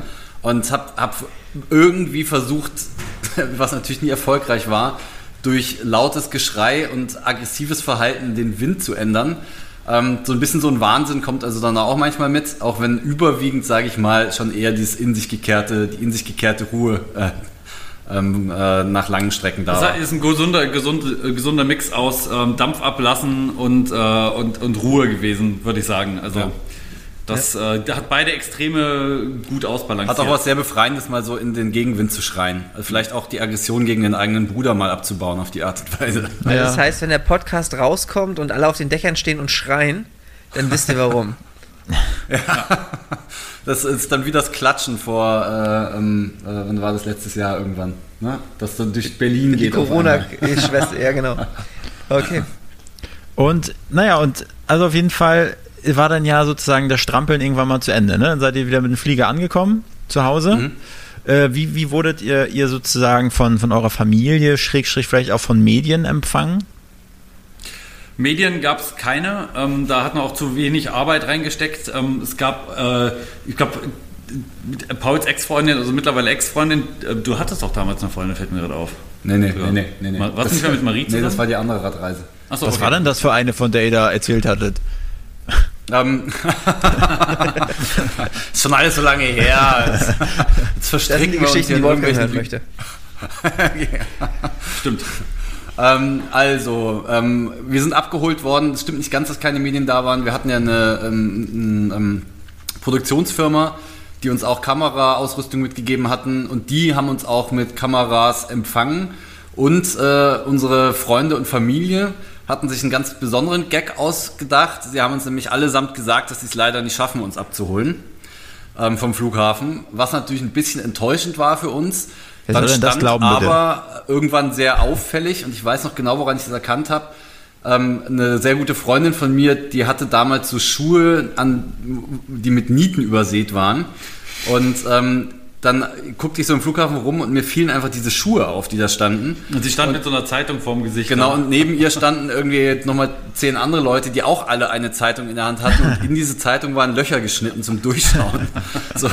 und habe hab irgendwie versucht, <laughs> was natürlich nie erfolgreich war, durch lautes Geschrei und aggressives Verhalten den Wind zu ändern. Ähm, so ein bisschen so ein Wahnsinn kommt also dann auch manchmal mit, auch wenn überwiegend, sage ich mal, schon eher dieses in sich gekehrte, die in sich gekehrte Ruhe äh, ähm, äh, nach langen Strecken da. Das ist ein gesunder, gesund, gesunder Mix aus ähm, Dampf ablassen und, äh, und, und Ruhe gewesen, würde ich sagen. Also ja. Das ja. äh, hat beide Extreme gut ausbalanciert. Hat auch was sehr Befreiendes, mal so in den Gegenwind zu schreien. Also vielleicht auch die Aggression gegen den eigenen Bruder mal abzubauen auf die Art und Weise. Ja. Das heißt, wenn der Podcast rauskommt und alle auf den Dächern stehen und schreien, dann wisst ihr warum. <laughs> ja. Das ist dann wie das Klatschen vor, äh, ähm, äh, wann war das letztes Jahr irgendwann, ne? Das dann durch Berlin Die geht. Corona-Schwester, <laughs> ja genau. Okay. Und naja, und also auf jeden Fall war dann ja sozusagen das Strampeln irgendwann mal zu Ende. Ne? Dann seid ihr wieder mit dem Flieger angekommen zu Hause. Mhm. Äh, wie, wie wurdet ihr, ihr sozusagen von, von eurer Familie, Schrägstrich vielleicht auch von Medien empfangen? Medien gab es keine, ähm, da hat man auch zu wenig Arbeit reingesteckt. Ähm, es gab, äh, ich glaube, Pauls Ex-Freundin, also mittlerweile Ex-Freundin, äh, du hattest doch damals eine Freundin, fällt mir gerade auf. Nee, nee, ja. nee, nee, nee. Was nicht mehr mit Marie zusammen? <laughs> Nee, das war die andere Radreise. Achso, Was okay. war denn das für eine, von der ihr da erzählt hattet? Ähm, <laughs> ist schon alles so lange her. Jetzt verstricken wir Geschichten, uns die Wolfgang hören möchte. ja. <laughs> Stimmt. Ähm, also, ähm, wir sind abgeholt worden. Es stimmt nicht ganz, dass keine Medien da waren. Wir hatten ja eine, ähm, eine ähm, Produktionsfirma, die uns auch Kameraausrüstung mitgegeben hatten und die haben uns auch mit Kameras empfangen. Und äh, unsere Freunde und Familie hatten sich einen ganz besonderen Gag ausgedacht. Sie haben uns nämlich allesamt gesagt, dass sie es leider nicht schaffen, uns abzuholen ähm, vom Flughafen, was natürlich ein bisschen enttäuschend war für uns. Wer dann stand glauben, aber irgendwann sehr auffällig und ich weiß noch genau, woran ich das erkannt habe. Ähm, eine sehr gute Freundin von mir, die hatte damals so Schuhe an, die mit Nieten übersät waren und ähm, dann guckte ich so im Flughafen rum und mir fielen einfach diese Schuhe auf, die da standen. Und sie stand und, mit so einer Zeitung vorm Gesicht. Genau, und neben ihr standen irgendwie nochmal zehn andere Leute, die auch alle eine Zeitung in der Hand hatten. Und in diese Zeitung waren Löcher geschnitten zum Durchschauen. <laughs> so,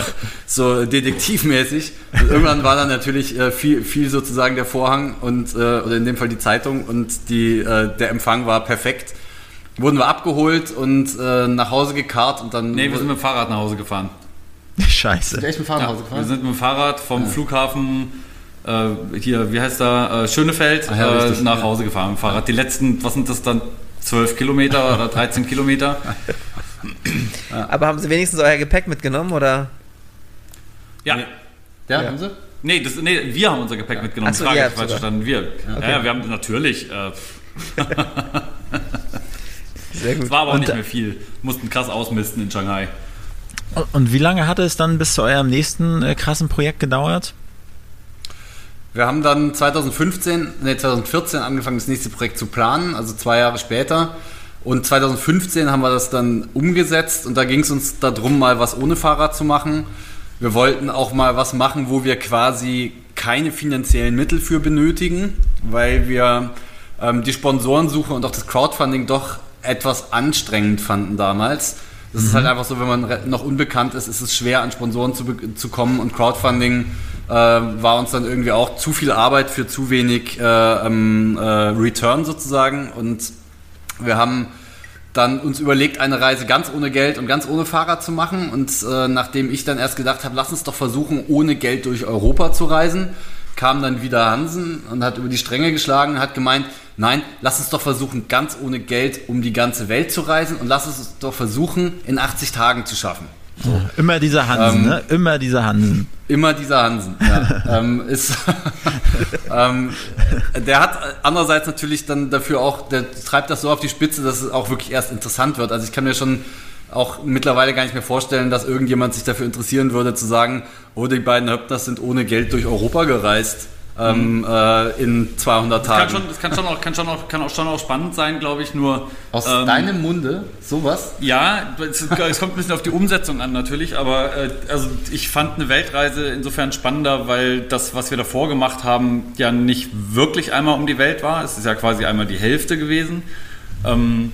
so detektivmäßig. Und irgendwann war dann natürlich äh, viel, viel sozusagen der Vorhang und, äh, oder in dem Fall die Zeitung und die, äh, der Empfang war perfekt. Wurden wir abgeholt und äh, nach Hause gekarrt und dann. Nee, wir sind mit dem Fahrrad nach Hause gefahren. <laughs> Scheiße. Sind echt mit Fahrrad ja, gefahren? Wir sind mit dem Fahrrad vom ja. Flughafen äh, hier, wie heißt da, äh, Schönefeld Ach, ja, äh, nach Hause gefahren mit dem Fahrrad. Die letzten, was sind das dann, 12 Kilometer oder 13 Kilometer? <laughs> Aber haben Sie wenigstens euer Gepäck mitgenommen oder? Ja. Nee. Ja, haben Sie? Nee, das, nee, wir haben unser Gepäck mitgenommen. So, Frage falsch verstanden. Wir. Okay. Ja, wir haben natürlich. Äh, <laughs> Sehr gut. Es war aber auch nicht mehr viel. Mussten krass ausmisten in Shanghai. Und wie lange hatte es dann bis zu eurem nächsten äh, krassen Projekt gedauert? Wir haben dann 2015, nee, 2014 angefangen, das nächste Projekt zu planen, also zwei Jahre später. Und 2015 haben wir das dann umgesetzt und da ging es uns darum, mal was ohne Fahrrad zu machen. Wir wollten auch mal was machen, wo wir quasi keine finanziellen Mittel für benötigen, weil wir ähm, die Sponsorensuche und auch das Crowdfunding doch etwas anstrengend fanden damals. Das mhm. ist halt einfach so, wenn man noch unbekannt ist, ist es schwer, an Sponsoren zu, zu kommen und Crowdfunding äh, war uns dann irgendwie auch zu viel Arbeit für zu wenig äh, ähm, äh, Return sozusagen und wir haben dann uns überlegt, eine Reise ganz ohne Geld und ganz ohne Fahrrad zu machen. Und äh, nachdem ich dann erst gedacht habe, lass uns doch versuchen, ohne Geld durch Europa zu reisen, kam dann wieder Hansen und hat über die Stränge geschlagen, hat gemeint, nein, lass uns doch versuchen, ganz ohne Geld um die ganze Welt zu reisen und lass uns doch versuchen, in 80 Tagen zu schaffen. So. Immer dieser Hansen, ähm, ne? Immer dieser Hansen. Immer dieser Hansen, ja. <laughs> ähm, ist, <laughs> ähm, der hat andererseits natürlich dann dafür auch, der treibt das so auf die Spitze, dass es auch wirklich erst interessant wird. Also ich kann mir schon auch mittlerweile gar nicht mehr vorstellen, dass irgendjemand sich dafür interessieren würde, zu sagen, oh, die beiden Höpters sind ohne Geld durch Europa gereist ähm, mhm. äh, in 200 Tagen. Das kann, schon, das kann, schon auch, kann, schon auch, kann auch schon auch spannend sein, glaube ich, nur... Aus ähm, deinem Munde sowas? Ja, es, es, kommt ein bisschen auf die Umsetzung an natürlich, aber äh, also ich fand eine Weltreise insofern spannender, weil das, was wir davor gemacht haben, ja nicht wirklich einmal um die Welt war. Es ist ja quasi einmal die Hälfte gewesen. Ähm,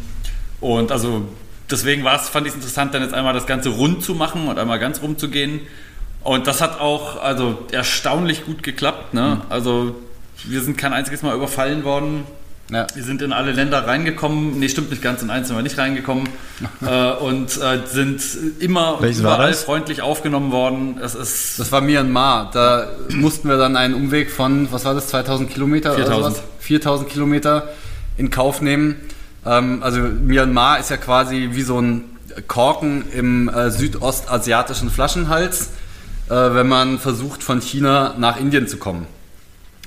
und also deswegen war es, fand ich es interessant, dann jetzt einmal das Ganze rund zu machen und einmal ganz rumzugehen. Und das hat auch also erstaunlich gut geklappt. Ne? Mhm. Also wir sind kein einziges Mal überfallen worden. Ja. Wir sind in alle Länder reingekommen. Nee, stimmt nicht ganz, in eins sind wir nicht reingekommen. <laughs> äh, und äh, sind immer Welches überall freundlich aufgenommen worden. Es ist das war Myanmar. Da mussten wir dann einen Umweg von, was war das, 2000 Kilometer 4000. oder sowas? 4000 Kilometer in Kauf nehmen. Ähm, also Myanmar ist ja quasi wie so ein Korken im äh, südostasiatischen Flaschenhals äh, wenn man versucht, von China nach Indien zu kommen.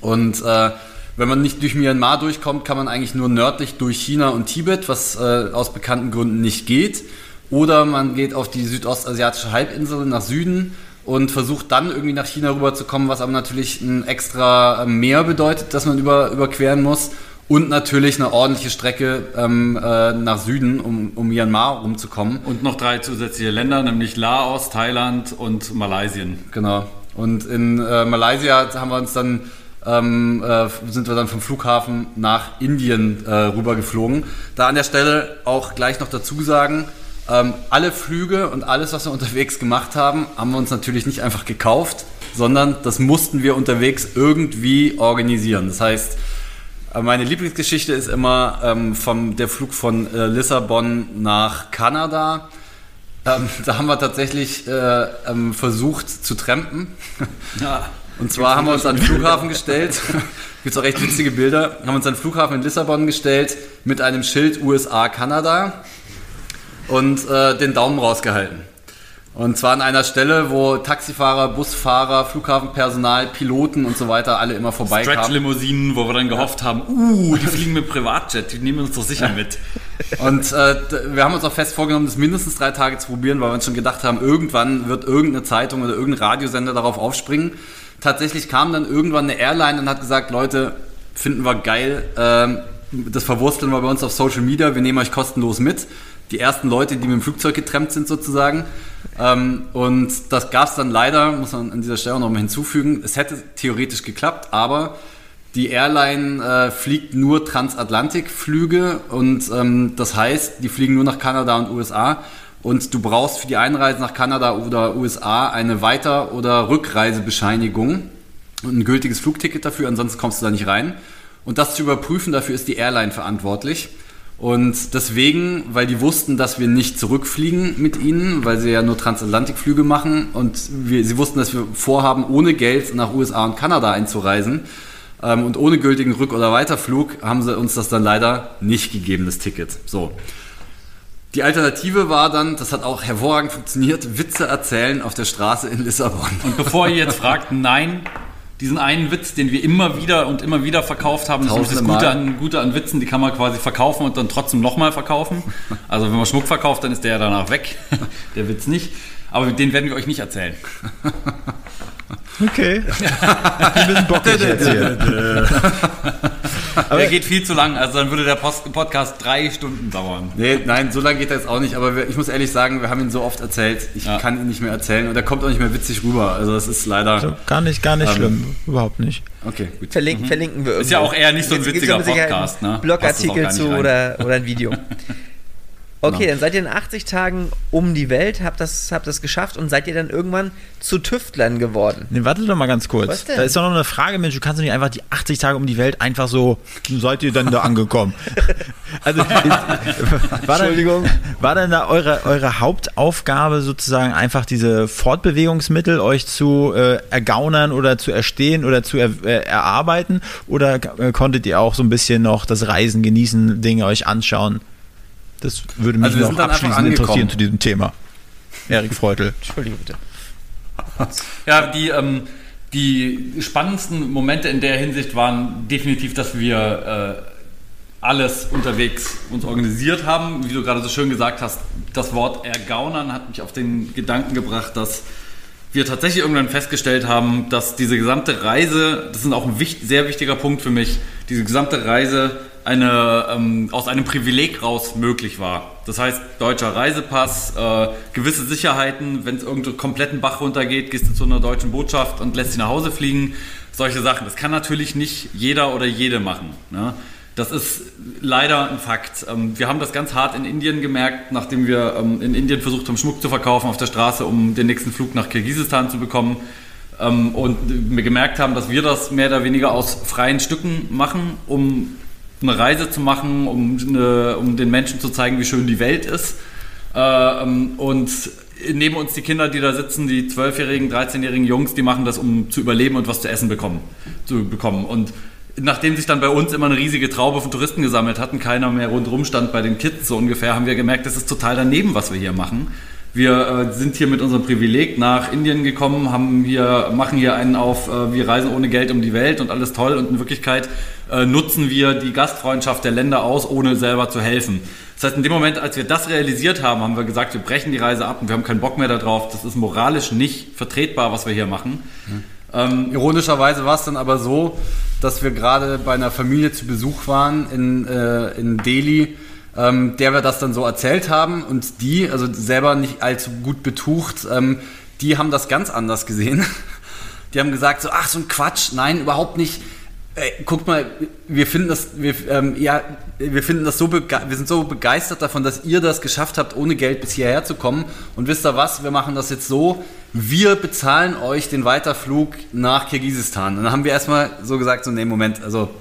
Und äh, wenn man nicht durch Myanmar durchkommt, kann man eigentlich nur nördlich durch China und Tibet, was äh, aus bekannten Gründen nicht geht. Oder man geht auf die südostasiatische Halbinsel nach Süden und versucht dann irgendwie nach China rüberzukommen, was aber natürlich ein extra äh, Meer bedeutet, das man über, überqueren muss und natürlich eine ordentliche Strecke ähm, äh, nach Süden, um, um Myanmar rumzukommen. Und noch drei zusätzliche Länder, nämlich Laos, Thailand und Malaysia. Genau. Und in äh, Malaysia haben wir uns dann ähm, äh, sind wir dann vom Flughafen nach Indien äh, rübergeflogen. Da an der Stelle auch gleich noch dazu sagen, ähm, alle Flüge und alles, was wir unterwegs gemacht haben, haben wir uns natürlich nicht einfach gekauft, sondern das mussten wir unterwegs irgendwie organisieren. Das heißt, meine Lieblingsgeschichte ist immer ähm, vom, der Flug von äh, Lissabon nach Kanada. Ähm, <laughs> da haben wir tatsächlich äh, ähm, versucht zu trampen. Ja. Und zwar haben wir uns an den Flughafen gestellt. <laughs> Gibt es auch recht witzige Bilder. Haben uns an den Flughafen in Lissabon gestellt mit einem Schild USA Kanada und äh, den Daumen rausgehalten. Und zwar an einer Stelle, wo Taxifahrer, Busfahrer, Flughafenpersonal, Piloten und so weiter alle immer vorbeikamen. Stretch-Limousinen, wo wir dann gehofft haben, uh, die fliegen mit Privatjet, die nehmen uns doch sicher mit. Und äh, wir haben uns auch fest vorgenommen, das mindestens drei Tage zu probieren, weil wir uns schon gedacht haben, irgendwann wird irgendeine Zeitung oder irgendein Radiosender darauf aufspringen. Tatsächlich kam dann irgendwann eine Airline und hat gesagt, Leute, finden wir geil, äh, das verwursteln wir bei uns auf Social Media, wir nehmen euch kostenlos mit. Die ersten Leute, die mit dem Flugzeug getrennt sind sozusagen. Ähm, und das gab es dann leider, muss man an dieser Stelle noch mal hinzufügen. Es hätte theoretisch geklappt, aber die Airline äh, fliegt nur Transatlantikflüge und ähm, das heißt, die fliegen nur nach Kanada und USA. Und du brauchst für die Einreise nach Kanada oder USA eine Weiter- oder Rückreisebescheinigung und ein gültiges Flugticket dafür, ansonsten kommst du da nicht rein. Und das zu überprüfen, dafür ist die Airline verantwortlich. Und deswegen, weil die wussten, dass wir nicht zurückfliegen mit ihnen, weil sie ja nur Transatlantikflüge machen und wir, sie wussten, dass wir vorhaben, ohne Geld nach USA und Kanada einzureisen ähm, und ohne gültigen Rück- oder Weiterflug, haben sie uns das dann leider nicht gegeben, das Ticket. So. Die Alternative war dann, das hat auch hervorragend funktioniert, Witze erzählen auf der Straße in Lissabon. Und bevor ihr jetzt fragt, nein, diesen einen Witz, den wir immer wieder und immer wieder verkauft haben. Das ist das Gute an, Gute an Witzen, die kann man quasi verkaufen und dann trotzdem nochmal verkaufen. <laughs> Also wenn man Schmuck verkauft, dann ist der ja danach weg. <laughs> der Witz nicht. Aber den werden wir euch nicht erzählen. <laughs> Okay. Ein bisschen bockig <laughs> jetzt hier. aber der geht viel zu lang, also dann würde der Post Podcast drei Stunden dauern. Nee, nein, so lange geht er jetzt auch nicht, aber wir, ich muss ehrlich sagen, wir haben ihn so oft erzählt, ich ja. kann ihn nicht mehr erzählen und er kommt auch nicht mehr witzig rüber. Also das ist leider. Also gar nicht, gar nicht ähm, schlimm. Überhaupt nicht. Okay, gut. Verlink, mhm. Verlinken wir irgendwo. Ist ja auch eher nicht so ein witziger Podcast, ne? Blogartikel zu oder, oder ein Video. <laughs> Okay, Genau. dann seid ihr in 80 Tagen um die Welt, habt das, habt das geschafft und seid ihr dann irgendwann zu Tüftlern geworden. Nee, warte doch mal ganz kurz. Was denn? Da ist doch noch eine Frage, Mensch, du kannst doch nicht einfach die 80 Tage um die Welt einfach so, seid ihr dann da angekommen? <laughs> Also, <laughs> war Entschuldigung. Dann, war denn da eure, eure Hauptaufgabe sozusagen einfach diese Fortbewegungsmittel euch zu äh, ergaunern oder zu erstehen oder zu er, äh, erarbeiten? Oder äh, konntet ihr auch so ein bisschen noch das Reisen genießen, Dinge euch anschauen? Das würde mich Also wir noch sind dann einfach abschließend interessieren zu diesem Thema. Erik Freutel. <laughs> Entschuldigung bitte. Ja, die, ähm, die spannendsten Momente in der Hinsicht waren definitiv, dass wir äh, alles unterwegs uns organisiert haben. Wie du gerade so schön gesagt hast, das Wort ergaunern hat mich auf den Gedanken gebracht, dass wir tatsächlich irgendwann festgestellt haben, dass diese gesamte Reise, das ist auch ein sehr wichtiger Punkt für mich, diese gesamte Reise eine, ähm, aus einem Privileg raus möglich war. Das heißt, deutscher Reisepass, äh, gewisse Sicherheiten, wenn es irgendwo kompletten Bach runtergeht, gehst du zu einer deutschen Botschaft und lässt sie nach Hause fliegen. Solche Sachen. Das kann natürlich nicht jeder oder jede machen. Ne? Das ist leider ein Fakt. Ähm, Wir haben das ganz hart in Indien gemerkt, nachdem wir ähm, in Indien versucht haben, Schmuck zu verkaufen auf der Straße, um den nächsten Flug nach Kirgisistan zu bekommen. Ähm, Und wir gemerkt haben, dass wir das mehr oder weniger aus freien Stücken machen, um eine Reise zu machen, um, eine, um den Menschen zu zeigen, wie schön die Welt ist. Äh, ähm, Und neben uns die Kinder, die da sitzen, die 12-jährigen, 13-jährigen Jungs, die machen das, um zu überleben und was zu essen bekommen, zu bekommen. Und nachdem sich dann bei uns immer eine riesige Traube von Touristen gesammelt hatten, keiner mehr rundherum stand bei den Kids so ungefähr, haben wir gemerkt, das ist total daneben, was wir hier machen. Wir äh, sind hier mit unserem Privileg nach Indien gekommen, haben hier, machen hier einen auf, äh, wir reisen ohne Geld um die Welt und alles toll und in Wirklichkeit äh, nutzen wir die Gastfreundschaft der Länder aus, ohne selber zu helfen. Das heißt, in dem Moment, als wir das realisiert haben, haben wir gesagt, wir brechen die Reise ab und wir haben keinen Bock mehr darauf. Das ist moralisch nicht vertretbar, was wir hier machen. Ähm, Ironischerweise war es dann aber so, dass wir gerade bei einer Familie zu Besuch waren in, äh, in Delhi, ähm, der wir das dann so erzählt haben und die, also selber nicht allzu gut betucht, ähm, die haben das ganz anders gesehen. <laughs> Die haben gesagt so, ach so ein Quatsch, nein, überhaupt nicht. Ey, guckt mal, wir finden das, wir, ähm, ja, wir finden das so, wir sind so begeistert davon, dass ihr das geschafft habt, ohne Geld bis hierher zu kommen. Und wisst ihr was? Wir machen das jetzt so. Wir bezahlen euch den Weiterflug nach Kirgisistan. Und dann haben wir erstmal so gesagt, so, nee, Moment, also,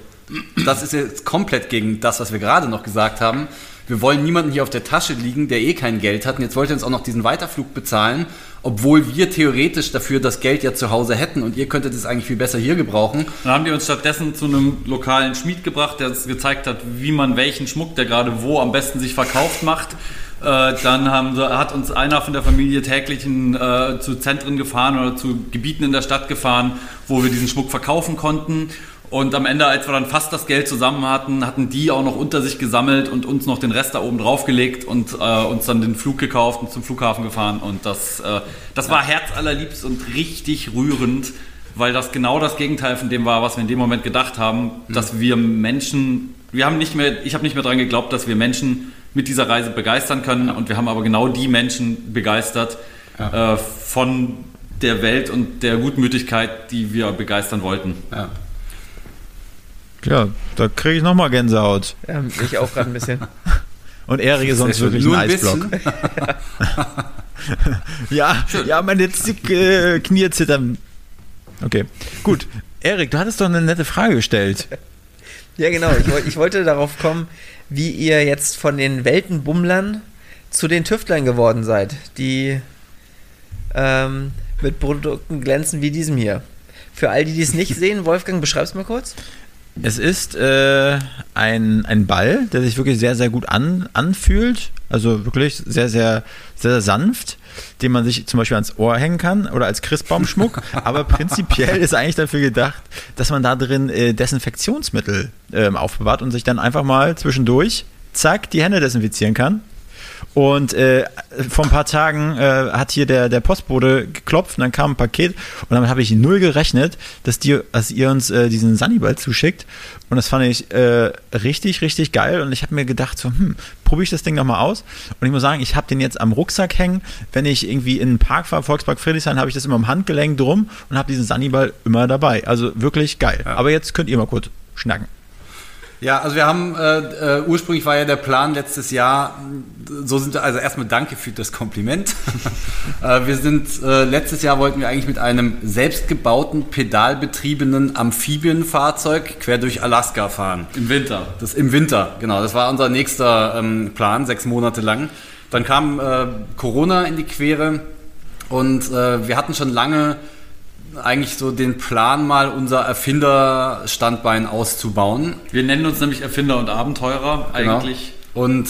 das ist jetzt komplett gegen das, was wir gerade noch gesagt haben. Wir wollen niemanden hier auf der Tasche liegen, der eh kein Geld hat. Und jetzt wollt ihr uns auch noch diesen Weiterflug bezahlen, obwohl wir theoretisch dafür das Geld ja zu Hause hätten und ihr könntet es eigentlich viel besser hier gebrauchen. Dann haben die uns stattdessen zu einem lokalen Schmied gebracht, der uns gezeigt hat, wie man welchen Schmuck, der gerade wo am besten sich verkauft, macht. Äh, dann haben, hat uns einer von der Familie täglich in, äh, zu Zentren gefahren oder zu Gebieten in der Stadt gefahren, wo wir diesen Schmuck verkaufen konnten. Und am Ende, als wir dann fast das Geld zusammen hatten, hatten die auch noch unter sich gesammelt und uns noch den Rest da oben drauf gelegt und äh, uns dann den Flug gekauft und zum Flughafen gefahren. Und das, äh, das war herzallerliebst und richtig rührend, weil das genau das Gegenteil von dem war, was wir in dem Moment gedacht haben, dass wir Menschen, wir haben nicht mehr, ich habe nicht mehr daran geglaubt, dass wir Menschen mit dieser Reise begeistern können und wir haben aber genau die Menschen begeistert äh, von der Welt und der Gutmütigkeit, die wir begeistern wollten. Ja. Ja, da kriege ich nochmal Gänsehaut. Ja, ich auch gerade ein bisschen. <laughs> Und Erik ist sonst wirklich ein Eisblock. <laughs> Ja, ja, meine Zick, äh, Knie zittern. Okay, gut. Erik, du hattest doch eine nette Frage gestellt. Ja, genau. Ich, ich wollte darauf kommen, wie ihr jetzt von den Weltenbummlern zu den Tüftlern geworden seid, die ähm, mit Produkten glänzen wie diesem hier. Für all die, die es nicht sehen, Wolfgang, beschreib's mal kurz. Es ist äh, ein, ein Ball, der sich wirklich sehr, sehr gut an, anfühlt. Also wirklich sehr, sehr, sehr, sehr sanft, den man sich zum Beispiel ans Ohr hängen kann oder als Christbaumschmuck. <laughs> Aber prinzipiell ist eigentlich dafür gedacht, dass man da drin äh, Desinfektionsmittel ähm, aufbewahrt und sich dann einfach mal zwischendurch, zack, die Hände desinfizieren kann. Und äh, vor ein paar Tagen äh, hat hier der, der Postbote geklopft und dann kam ein Paket und damit habe ich null gerechnet, dass, die, dass ihr uns äh, diesen Sunnyball zuschickt. Und das fand ich äh, richtig, richtig geil. Und ich habe mir gedacht, so, hm, probiere ich das Ding nochmal aus. Und ich muss sagen, ich habe den jetzt am Rucksack hängen. Wenn ich irgendwie in den Park fahre, Volkspark Friedrichshain, habe ich das immer am Handgelenk drum und habe diesen Sunnyball immer dabei. Also wirklich geil. Aber jetzt könnt ihr mal kurz schnacken. Ja, also wir haben, äh, äh, ursprünglich war ja der Plan letztes Jahr, so sind wir, also erstmal danke für das Kompliment. <laughs> äh, wir sind, äh, letztes Jahr wollten wir eigentlich mit einem selbstgebauten, pedalbetriebenen Amphibienfahrzeug quer durch Alaska fahren. Im Winter. Das im Winter, genau. Das war unser nächster ähm, Plan, sechs Monate lang. Dann kam äh, Corona in die Quere und äh, wir hatten schon lange eigentlich so den Plan, mal unser Erfinderstandbein auszubauen. Wir nennen uns nämlich Erfinder und Abenteurer eigentlich. Genau. Und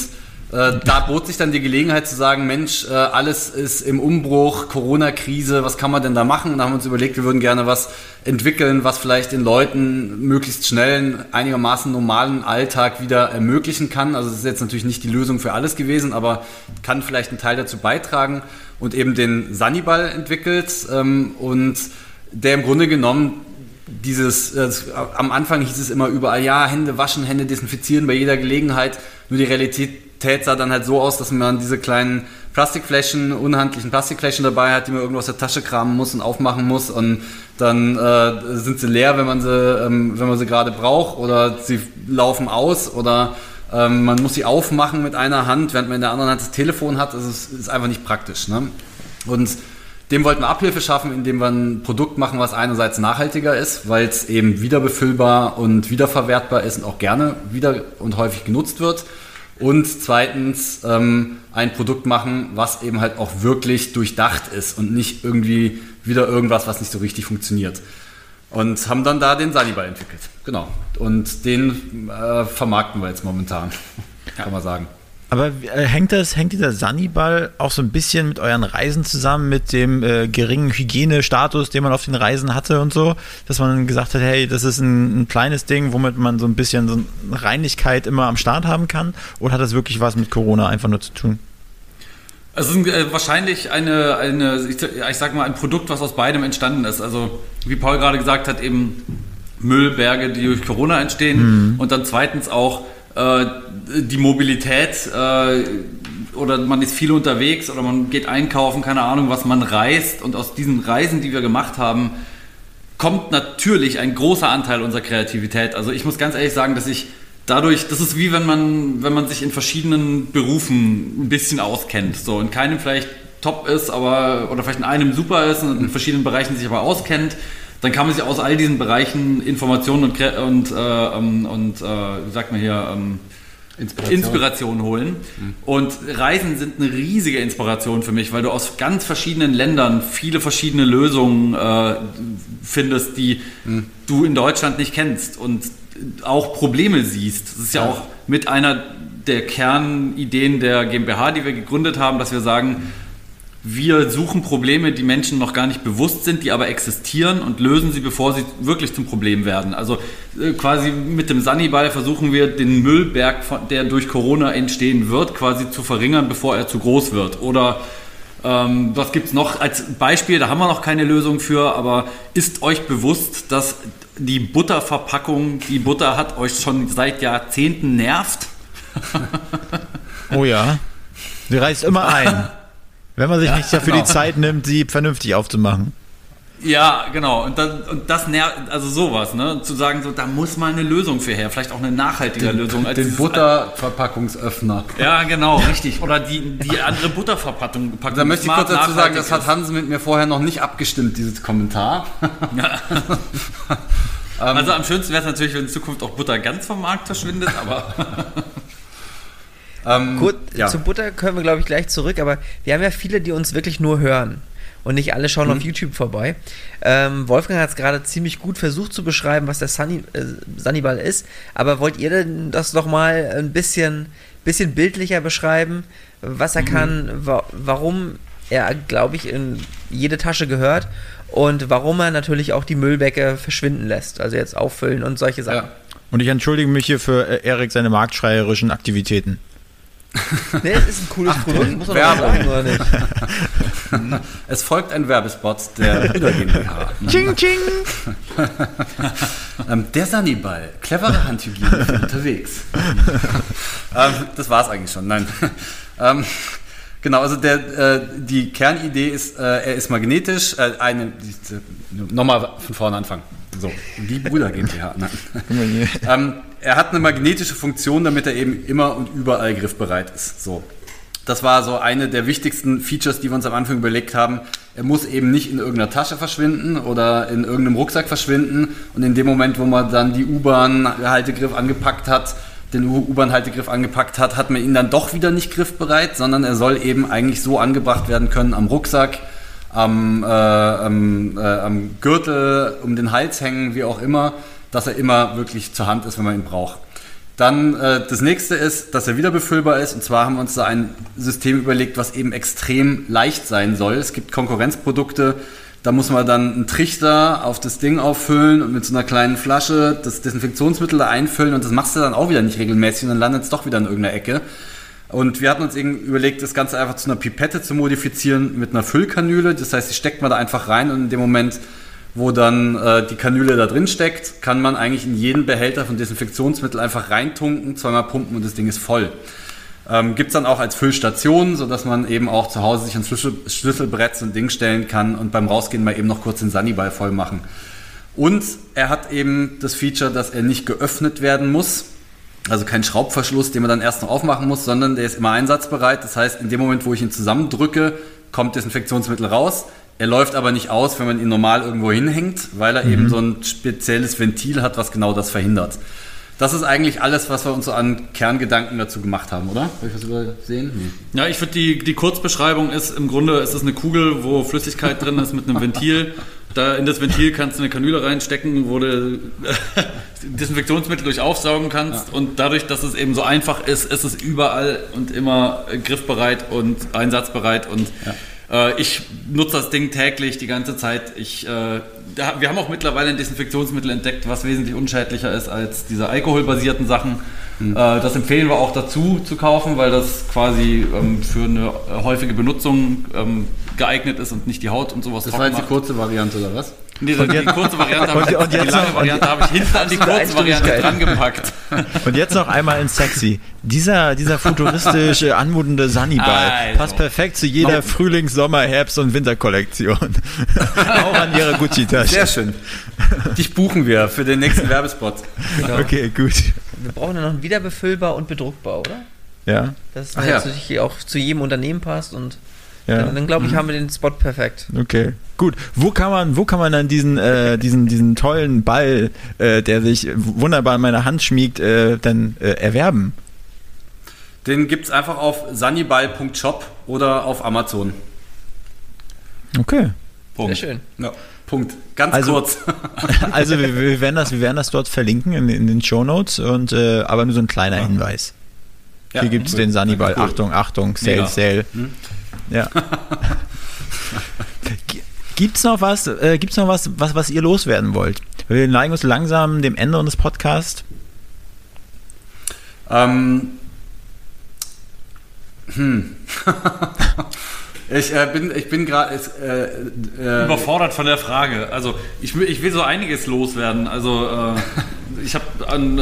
äh, da bot sich dann die Gelegenheit zu sagen, Mensch, äh, alles ist im Umbruch, Corona-Krise, was kann man denn da machen? Und da haben wir uns überlegt, wir würden gerne was entwickeln, was vielleicht den Leuten möglichst schnell einen einigermaßen normalen Alltag wieder ermöglichen kann. Also es ist jetzt natürlich nicht die Lösung für alles gewesen, aber kann vielleicht einen Teil dazu beitragen und eben den Sanniball entwickelt ähm, und der im Grunde genommen dieses, äh, am Anfang hieß es immer überall, ja, Hände waschen, Hände desinfizieren bei jeder Gelegenheit. Nur die Realität sah dann halt so aus, dass man diese kleinen Plastikflächen, unhandlichen Plastikflächen dabei hat, die man irgendwo aus der Tasche kramen muss und aufmachen muss und dann äh, sind sie leer, wenn man sie, ähm, wenn man sie gerade braucht oder sie laufen aus oder ähm, man muss sie aufmachen mit einer Hand, während man in der anderen Hand das Telefon hat. Also es ist einfach nicht praktisch. Ne? Und dem wollten wir Abhilfe schaffen, indem wir ein Produkt machen, was einerseits nachhaltiger ist, weil es eben wiederbefüllbar und wiederverwertbar ist und auch gerne wieder und häufig genutzt wird. Und zweitens ähm, ein Produkt machen, was eben halt auch wirklich durchdacht ist und nicht irgendwie wieder irgendwas, was nicht so richtig funktioniert. Und haben dann da den Saliba entwickelt. Genau. Und den äh, vermarkten wir jetzt momentan, <laughs> kann man sagen. Aber äh, hängt das, hängt dieser Sanniball auch so ein bisschen mit euren Reisen zusammen, mit dem äh, geringen Hygienestatus, den man auf den Reisen hatte und so, dass man gesagt hat, hey, das ist ein, ein kleines Ding, womit man so ein bisschen so Reinigkeit immer am Start haben kann? Oder hat das wirklich was mit Corona einfach nur zu tun? Es ist äh, wahrscheinlich eine, eine ich, ich sag mal, ein Produkt, was aus beidem entstanden ist. Also, wie Paul gerade gesagt hat, eben Müllberge, die durch Corona entstehen. Mhm. Und dann zweitens auch äh, die Mobilität äh, oder man ist viel unterwegs oder man geht einkaufen, keine Ahnung, was man reist. Und aus diesen Reisen, die wir gemacht haben, kommt natürlich ein großer Anteil unserer Kreativität. Also ich muss ganz ehrlich sagen, dass ich dadurch, das ist wie wenn man, wenn man sich in verschiedenen Berufen ein bisschen auskennt. So in keinem vielleicht top ist, aber oder vielleicht in einem super ist und in verschiedenen Bereichen sich aber auskennt dann kann man sich aus all diesen Bereichen Informationen und, und, äh, ähm, und äh, wie sagt man hier, ähm, Inspiration. Inspiration. holen. Mhm. Und Reisen sind eine riesige Inspiration für mich, weil du aus ganz verschiedenen Ländern viele verschiedene Lösungen äh, findest, die mhm. du in Deutschland nicht kennst und auch Probleme siehst. Das ist ja, ja auch mit einer der Kernideen der GmbH, die wir gegründet haben, dass wir sagen, wir suchen Probleme, die Menschen noch gar nicht bewusst sind, die aber existieren und lösen sie, bevor sie wirklich zum Problem werden. Also äh, quasi mit dem Sunnyball versuchen wir den Müllberg, der durch Corona entstehen wird, quasi zu verringern, bevor er zu groß wird. Oder ähm, was gibt es noch als Beispiel? Da haben wir noch keine Lösung für, aber ist euch bewusst, dass die Butterverpackung, die Butter hat, euch schon seit Jahrzehnten nervt? <laughs> oh ja. Sie reißt immer ein. <laughs> Wenn man sich ja, nicht dafür genau. die Zeit nimmt, sie vernünftig aufzumachen. Ja, genau. Und das, und das nervt, also sowas, ne? Zu sagen, so, da muss mal eine Lösung für her, vielleicht auch eine nachhaltige den, Lösung. Als den Butterverpackungsöffner. Ja, genau, richtig. Oder die, die andere Butterverpackung. Da möchte ich kurz dazu sagen, das hat Hansen mit mir vorher noch nicht abgestimmt, dieses Kommentar. Ja. <laughs> also am schönsten wäre es natürlich, wenn in Zukunft auch Butter ganz vom Markt verschwindet, aber. <laughs> Ähm, Gut, ja. zu Butter können wir, glaube ich, gleich zurück, aber wir haben ja viele, die uns wirklich nur hören. Und nicht alle schauen mhm. auf YouTube vorbei. Ähm, Wolfgang hat es gerade ziemlich gut versucht zu beschreiben, was der Sunny, äh, Sunnyball ist. Aber wollt ihr denn das nochmal ein bisschen, bisschen bildlicher beschreiben, was er mhm. kann, wa warum er, glaube ich, in jede Tasche gehört und warum er natürlich auch die Müllbecke verschwinden lässt. Also jetzt auffüllen und solche Sachen. Ja. Und ich entschuldige mich hier für äh, Erik seine marktschreierischen Aktivitäten. Nee, es ist ein cooles Ach, Produkt, muss man Werbung. sagen, oder nicht? Es folgt ein Werbespot der <laughs> Hüller GmbH. Ching, <laughs> ching! ähm, der Sanniball, clevere Handhygiene für unterwegs. ähm, das war's eigentlich schon, nein. <laughs> Ähm, genau, also der, äh, die Kernidee ist, äh, er ist magnetisch. Äh, eine, nochmal von vorne anfangen. So, die Bruder GmbH. <laughs> Ähm, er hat eine magnetische Funktion, damit er eben immer und überall griffbereit ist. So. Das war so eine der wichtigsten Features, die wir uns am Anfang überlegt haben. Er muss eben nicht in irgendeiner Tasche verschwinden oder in irgendeinem Rucksack verschwinden. Und in dem Moment, wo man dann die U-Bahn-Haltegriff angepackt hat, den U-Bahn-Haltegriff angepackt hat, hat man ihn dann doch wieder nicht griffbereit, sondern er soll eben eigentlich so angebracht werden können am Rucksack, am, äh, am, äh, am Gürtel, um den Hals hängen, wie auch immer, dass er immer wirklich zur Hand ist, wenn man ihn braucht. Dann äh, das nächste ist, dass er wieder befüllbar ist. Und zwar haben wir uns da ein System überlegt, was eben extrem leicht sein soll. Es gibt Konkurrenzprodukte, da muss man dann einen Trichter auf das Ding auffüllen und mit so einer kleinen Flasche das Desinfektionsmittel da einfüllen und das machst du dann auch wieder nicht regelmäßig und dann landet es doch wieder in irgendeiner Ecke. Und wir hatten uns eben überlegt, das Ganze einfach zu einer Pipette zu modifizieren mit einer Füllkanüle. Das heißt, die steckt man da einfach rein und in dem Moment, wo dann äh, die Kanüle da drin steckt, kann man eigentlich in jeden Behälter von Desinfektionsmittel einfach reintunken, zweimal pumpen und das Ding ist voll. Ähm, Gibt es dann auch als Füllstation, sodass man eben auch zu Hause sich ein Schlüssel, Schlüsselbrett so Ding stellen kann und beim Rausgehen mal eben noch kurz den Sanniball voll machen. Und er hat eben das Feature, dass er nicht geöffnet werden muss. Also kein Schraubverschluss, den man dann erst noch aufmachen muss, sondern der ist immer einsatzbereit. Das heißt, in dem Moment, wo ich ihn zusammendrücke, kommt Desinfektionsmittel raus. Er läuft aber nicht aus, wenn man ihn normal irgendwo hinhängt, weil er mhm. eben so ein spezielles Ventil hat, was genau das verhindert. Das ist eigentlich alles, was wir uns so an Kerngedanken dazu gemacht haben, oder? Habe ich was übersehen? Nee. Ja, ich finde, die, die Kurzbeschreibung ist im Grunde, ist es eine Kugel, wo Flüssigkeit drin ist mit einem Ventil. Da in das Ventil kannst du eine Kanüle reinstecken, wo du Desinfektionsmittel durch aufsaugen kannst. Ja. Und dadurch, dass es eben so einfach ist, ist es überall und immer griffbereit und einsatzbereit. Und ja äh, ich nutze das Ding täglich die ganze Zeit. Ich, äh, wir haben auch mittlerweile ein Desinfektionsmittel entdeckt, was wesentlich unschädlicher ist als diese alkoholbasierten Sachen. Mhm. Äh, das empfehlen wir auch dazu zu kaufen, weil das quasi ähm, für eine häufige Benutzung ähm, geeignet ist und nicht die Haut und sowas Das war jetzt die kurze Variante, oder was? Nee, die, die kurze Variante habe ich, und jetzt die lange noch, Variante habe ich hinten an die kurze Variante dran gepackt. Und jetzt noch einmal in sexy. Dieser, dieser futuristische, anmutende Sunnyball also. passt perfekt zu jeder no. Frühlings-, Sommer-, Herbst- und Winterkollektion. <laughs> Auch an ihrer Gucci-Tasche. Sehr schön. Dich buchen wir für den nächsten Werbespot. Genau. <laughs> Okay, gut. Wir brauchen ja noch einen wiederbefüllbar und bedruckbar, oder? Ja. Dass es ja. auch zu jedem Unternehmen passt und ja. Dann, dann glaube ich, mhm. haben wir den Spot perfekt. Okay, gut. Wo kann man, wo kann man dann diesen, äh, diesen, diesen tollen Ball, äh, der sich wunderbar in meiner Hand schmiegt, äh, dann äh, erwerben? Den gibt es einfach auf sunnyball.shop oder auf Amazon. Okay. Punkt. Sehr schön. Ja. Punkt. Ganz also, kurz. <laughs> also wir, wir, werden das, wir werden das dort verlinken in, in den Show Notes und äh, aber nur so ein kleiner ja. Hinweis. Ja, Hier gibt es den Sunnyball. Cool. Achtung, Achtung, Sale, Mega. Sale. Hm? Ja. <laughs> Gibt's noch was, äh, gibt's noch was, was, was ihr loswerden wollt? Wir neigen uns langsam dem Ende unseres Podcasts. Ähm. Hm. <laughs> ich, äh, bin, ich bin gerade äh, äh, überfordert von der Frage. Also ich will, ich will so einiges loswerden. Also äh, ich habe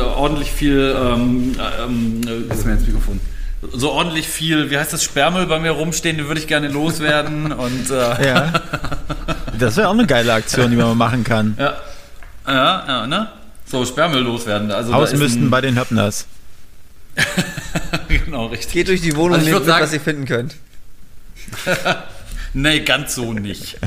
ordentlich viel. Ähm, ähm, ist mir ins Mikrofon so ordentlich viel, wie heißt das, Sperrmüll bei mir rumstehen, den würde ich gerne loswerden. <laughs> und, äh ja. Das wäre auch eine geile Aktion, die man mal machen kann. Ja, ja, ja ne? So, Sperrmüll loswerden. Also Ausmisten bei den Höppners. <laughs> genau, richtig. Geht durch die Wohnung also nehmt mit, was ihr finden könnt. <laughs> nee, ganz so nicht.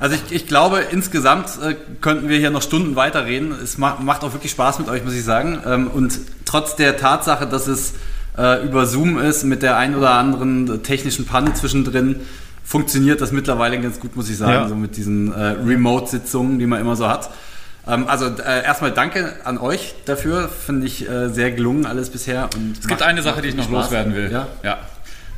Also ich, ich glaube, insgesamt äh, könnten wir hier noch Stunden weiterreden. Es ma macht auch wirklich Spaß mit euch, muss ich sagen. Ähm, und trotz der Tatsache, dass es äh, über Zoom ist, mit der ein oder anderen technischen Panne zwischendrin, funktioniert das mittlerweile ganz gut, muss ich sagen, ja. so mit diesen äh, Remote-Sitzungen, die man immer so hat. Ähm, also äh, erstmal danke an euch dafür, finde ich äh, sehr gelungen alles bisher. Und es gibt eine Sache, die ich noch Spaß. loswerden will. Ja. ja.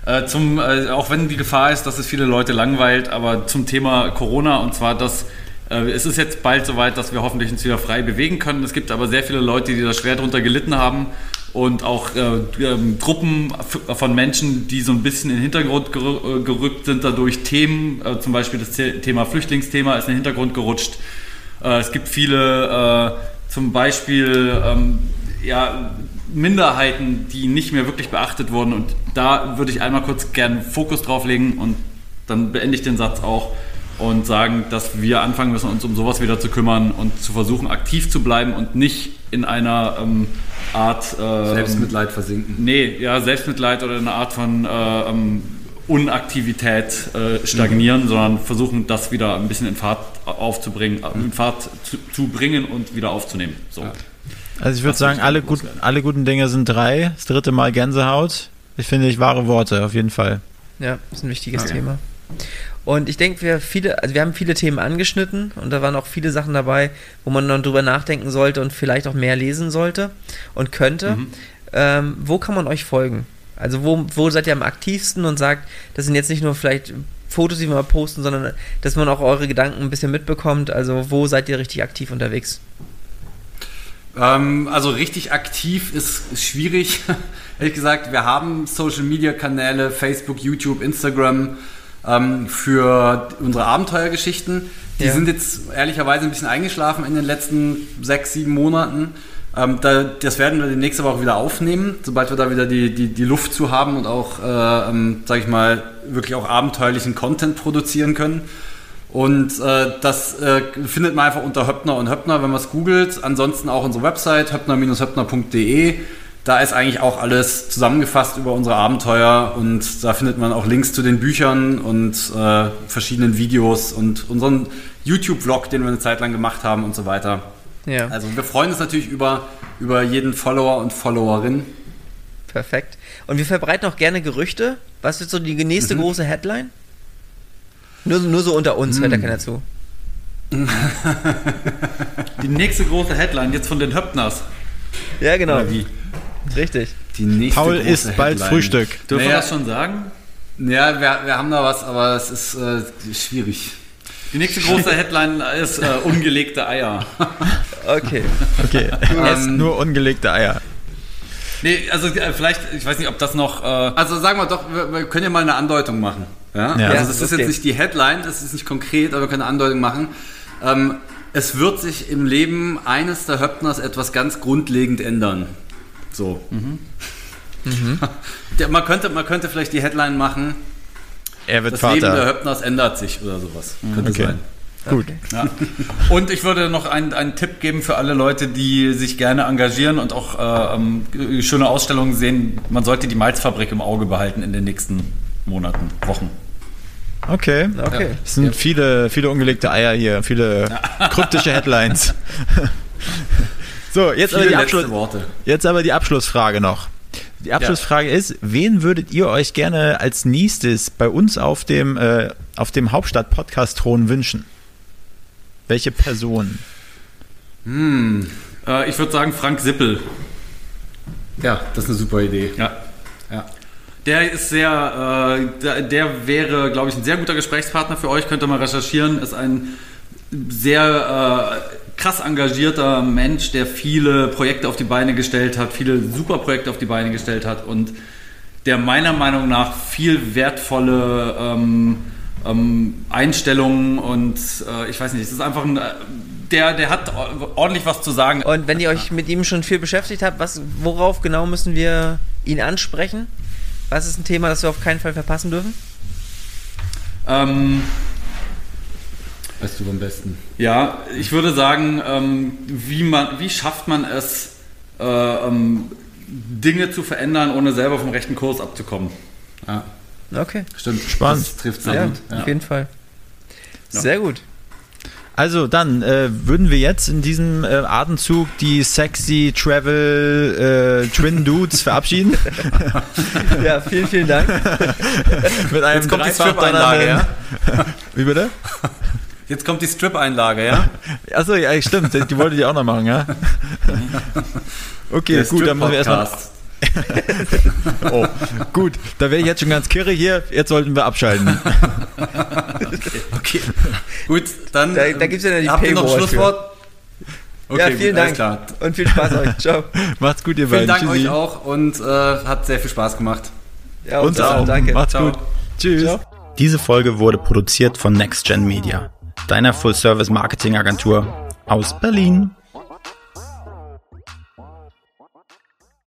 Äh, zum, äh, auch wenn die Gefahr ist, dass es viele Leute langweilt, aber zum Thema Corona und zwar dass äh, es ist jetzt bald soweit, dass wir hoffentlich uns wieder frei bewegen können. Es gibt aber sehr viele Leute, die da schwer drunter gelitten haben und auch äh, ähm, Gruppen von Menschen, die so ein bisschen in den Hintergrund äh, gerückt sind, dadurch Themen, äh, zum Beispiel das Thema Flüchtlingsthema ist in den Hintergrund gerutscht. Äh, es gibt viele, äh, zum Beispiel, ähm, ja, Minderheiten, die nicht mehr wirklich beachtet wurden. Und da würde ich einmal kurz gerne Fokus drauf legen und dann beende ich den Satz auch. Und sagen, dass wir anfangen müssen, uns um sowas wieder zu kümmern und zu versuchen, aktiv zu bleiben und nicht in einer ähm, Art äh, Selbstmitleid versinken. Nee, ja, Selbstmitleid oder eine Art von äh, ähm, Unaktivität äh, stagnieren, mhm. sondern versuchen, das wieder ein bisschen in Fahrt aufzubringen, mhm. in Fahrt zu, zu, bringen und wieder aufzunehmen. So. Ja. Also ich würde sagen, alle, gut, alle guten Dinge sind drei. Das dritte Mal Gänsehaut. Ich finde ich wahre Worte, auf jeden Fall. Ja, ist ein wichtiges okay. Thema. Und ich denke, wir viele, also wir haben viele Themen angeschnitten und da waren auch viele Sachen dabei, wo man dann drüber nachdenken sollte und vielleicht auch mehr lesen sollte und könnte. Mhm. Ähm, wo kann man euch folgen? Also wo, wo seid ihr am aktivsten und sagt, das sind jetzt nicht nur vielleicht Fotos, die wir mal posten, sondern dass man auch eure Gedanken ein bisschen mitbekommt. Also wo seid ihr richtig aktiv unterwegs? Ähm, also richtig aktiv ist, ist schwierig. <laughs> Ehrlich gesagt, wir haben Social-Media-Kanäle, Facebook, YouTube, Instagram ähm, für unsere Abenteuergeschichten. Die ja. sind jetzt ehrlicherweise ein bisschen eingeschlafen in den letzten sechs, sieben Monaten. Ähm, da, das werden wir demnächst aber auch wieder aufnehmen, sobald wir da wieder die, die, die Luft zu haben und auch, äh, ähm, sag ich mal, wirklich auch abenteuerlichen Content produzieren können. Und äh, das äh, findet man einfach unter Höppner und Höppner, wenn man es googelt. Ansonsten auch unsere Website höppner-höppner.de. Da ist eigentlich auch alles zusammengefasst über unsere Abenteuer und da findet man auch Links zu den Büchern und äh, verschiedenen Videos und unseren YouTube-Vlog, den wir eine Zeit lang gemacht haben und so weiter. Ja. Also wir freuen uns natürlich über, über jeden Follower und Followerin. Perfekt. Und wir verbreiten auch gerne Gerüchte. Was ist so die nächste mhm. große Headline? Nur, nur so unter uns, mhm. hört da keiner zu. <laughs> die nächste große Headline jetzt von den Höppners. Ja, genau. Oder wie? Richtig. Paul isst bald Frühstück. Dürfen naja, wir das schon sagen? Ja, wir, wir haben da was, aber es ist äh, schwierig. Die nächste große Headline ist äh, ungelegte Eier. Okay. Okay. <laughs> Ähm, nur ungelegte Eier. Nee, also äh, vielleicht, ich weiß nicht, ob das noch. Äh also sagen wir doch, wir, wir, können ja mal eine Andeutung machen. Ja? ja also das ist okay. jetzt nicht die Headline, das ist nicht konkret, aber wir können eine Andeutung machen. Ähm, es wird sich im Leben eines der Höppners etwas ganz grundlegend ändern. So. Mhm. Mhm. man, könnte, man könnte vielleicht die Headline machen. Er wird das Vater. Leben der Höppners ändert sich oder sowas. Mhm. Könnte okay. sein. Gut. Ja. Und ich würde noch einen, einen Tipp geben für alle Leute, die sich gerne engagieren und auch äh, ähm, schöne Ausstellungen sehen. Man sollte die Malzfabrik im Auge behalten in den nächsten Monaten, Wochen. Okay. okay. Es sind ja. viele, viele ungelegte Eier hier, viele kryptische Headlines. <laughs> So, jetzt aber, die Abschluss, jetzt aber die Abschlussfrage noch. Die Abschlussfrage ja. ist, wen würdet ihr euch gerne als nächstes bei uns auf dem, äh, auf dem Hauptstadt-Podcast-Thron wünschen? Welche Person? Hm, äh, ich würde sagen Frank Sippel. Ja, das ist eine super Idee. Ja. ja. Der ist sehr, äh, der, der, wäre, glaube ich, ein sehr guter Gesprächspartner für euch. Könnt ihr mal recherchieren. Ist ein sehr äh, krass engagierter Mensch, der viele Projekte auf die Beine gestellt hat, viele super Projekte auf die Beine gestellt hat und der meiner Meinung nach viel wertvolle ähm, ähm, Einstellungen und äh, ich weiß nicht, es ist einfach ein, der, der hat ordentlich was zu sagen. Und wenn ihr euch mit ihm schon viel beschäftigt habt, was, worauf genau müssen wir ihn ansprechen? Was ist ein Thema, das wir auf keinen Fall verpassen dürfen? Ähm, Weißt du am besten? Ja, ich würde sagen, ähm, wie, man, wie schafft man es, äh, ähm, Dinge zu verändern, ohne selber vom rechten Kurs abzukommen? Ja. Okay. Stimmt. Spannend. Das trifft sehr ja, gut. Ja. Auf jeden Fall. Sehr gut. Also dann äh, würden wir jetzt in diesem äh, Atemzug die sexy Travel äh, Twin Dudes <laughs> verabschieden. ja, vielen, vielen Dank. Mit einem jetzt kommt die Strip-Einlage, ja? Wie bitte? <laughs> Jetzt kommt die Strip-Einlage, ja? <laughs> Achso, ja, stimmt. Die wollte ich auch noch machen, ja? <laughs> Okay, Der gut, dann machen wir erstmal. <laughs> oh, gut, da wäre ich jetzt schon ganz kirre hier. Jetzt sollten wir abschalten. okay. okay. Gut, dann. Da, da gibt es ja die Habt ihr noch ein Schlusswort? Okay, ja, vielen gut, Dank. Und viel Spaß euch. Ciao. Macht's gut, ihr vielen beiden. Vielen Dank Tschüssi. euch auch und äh, hat sehr viel Spaß gemacht. Ja, uns, uns auch. Danke. Macht's Ciao. gut. Tschüss. Ciao. Diese Folge wurde produziert von NextGen Media deiner Full-Service-Marketing-Agentur aus Berlin.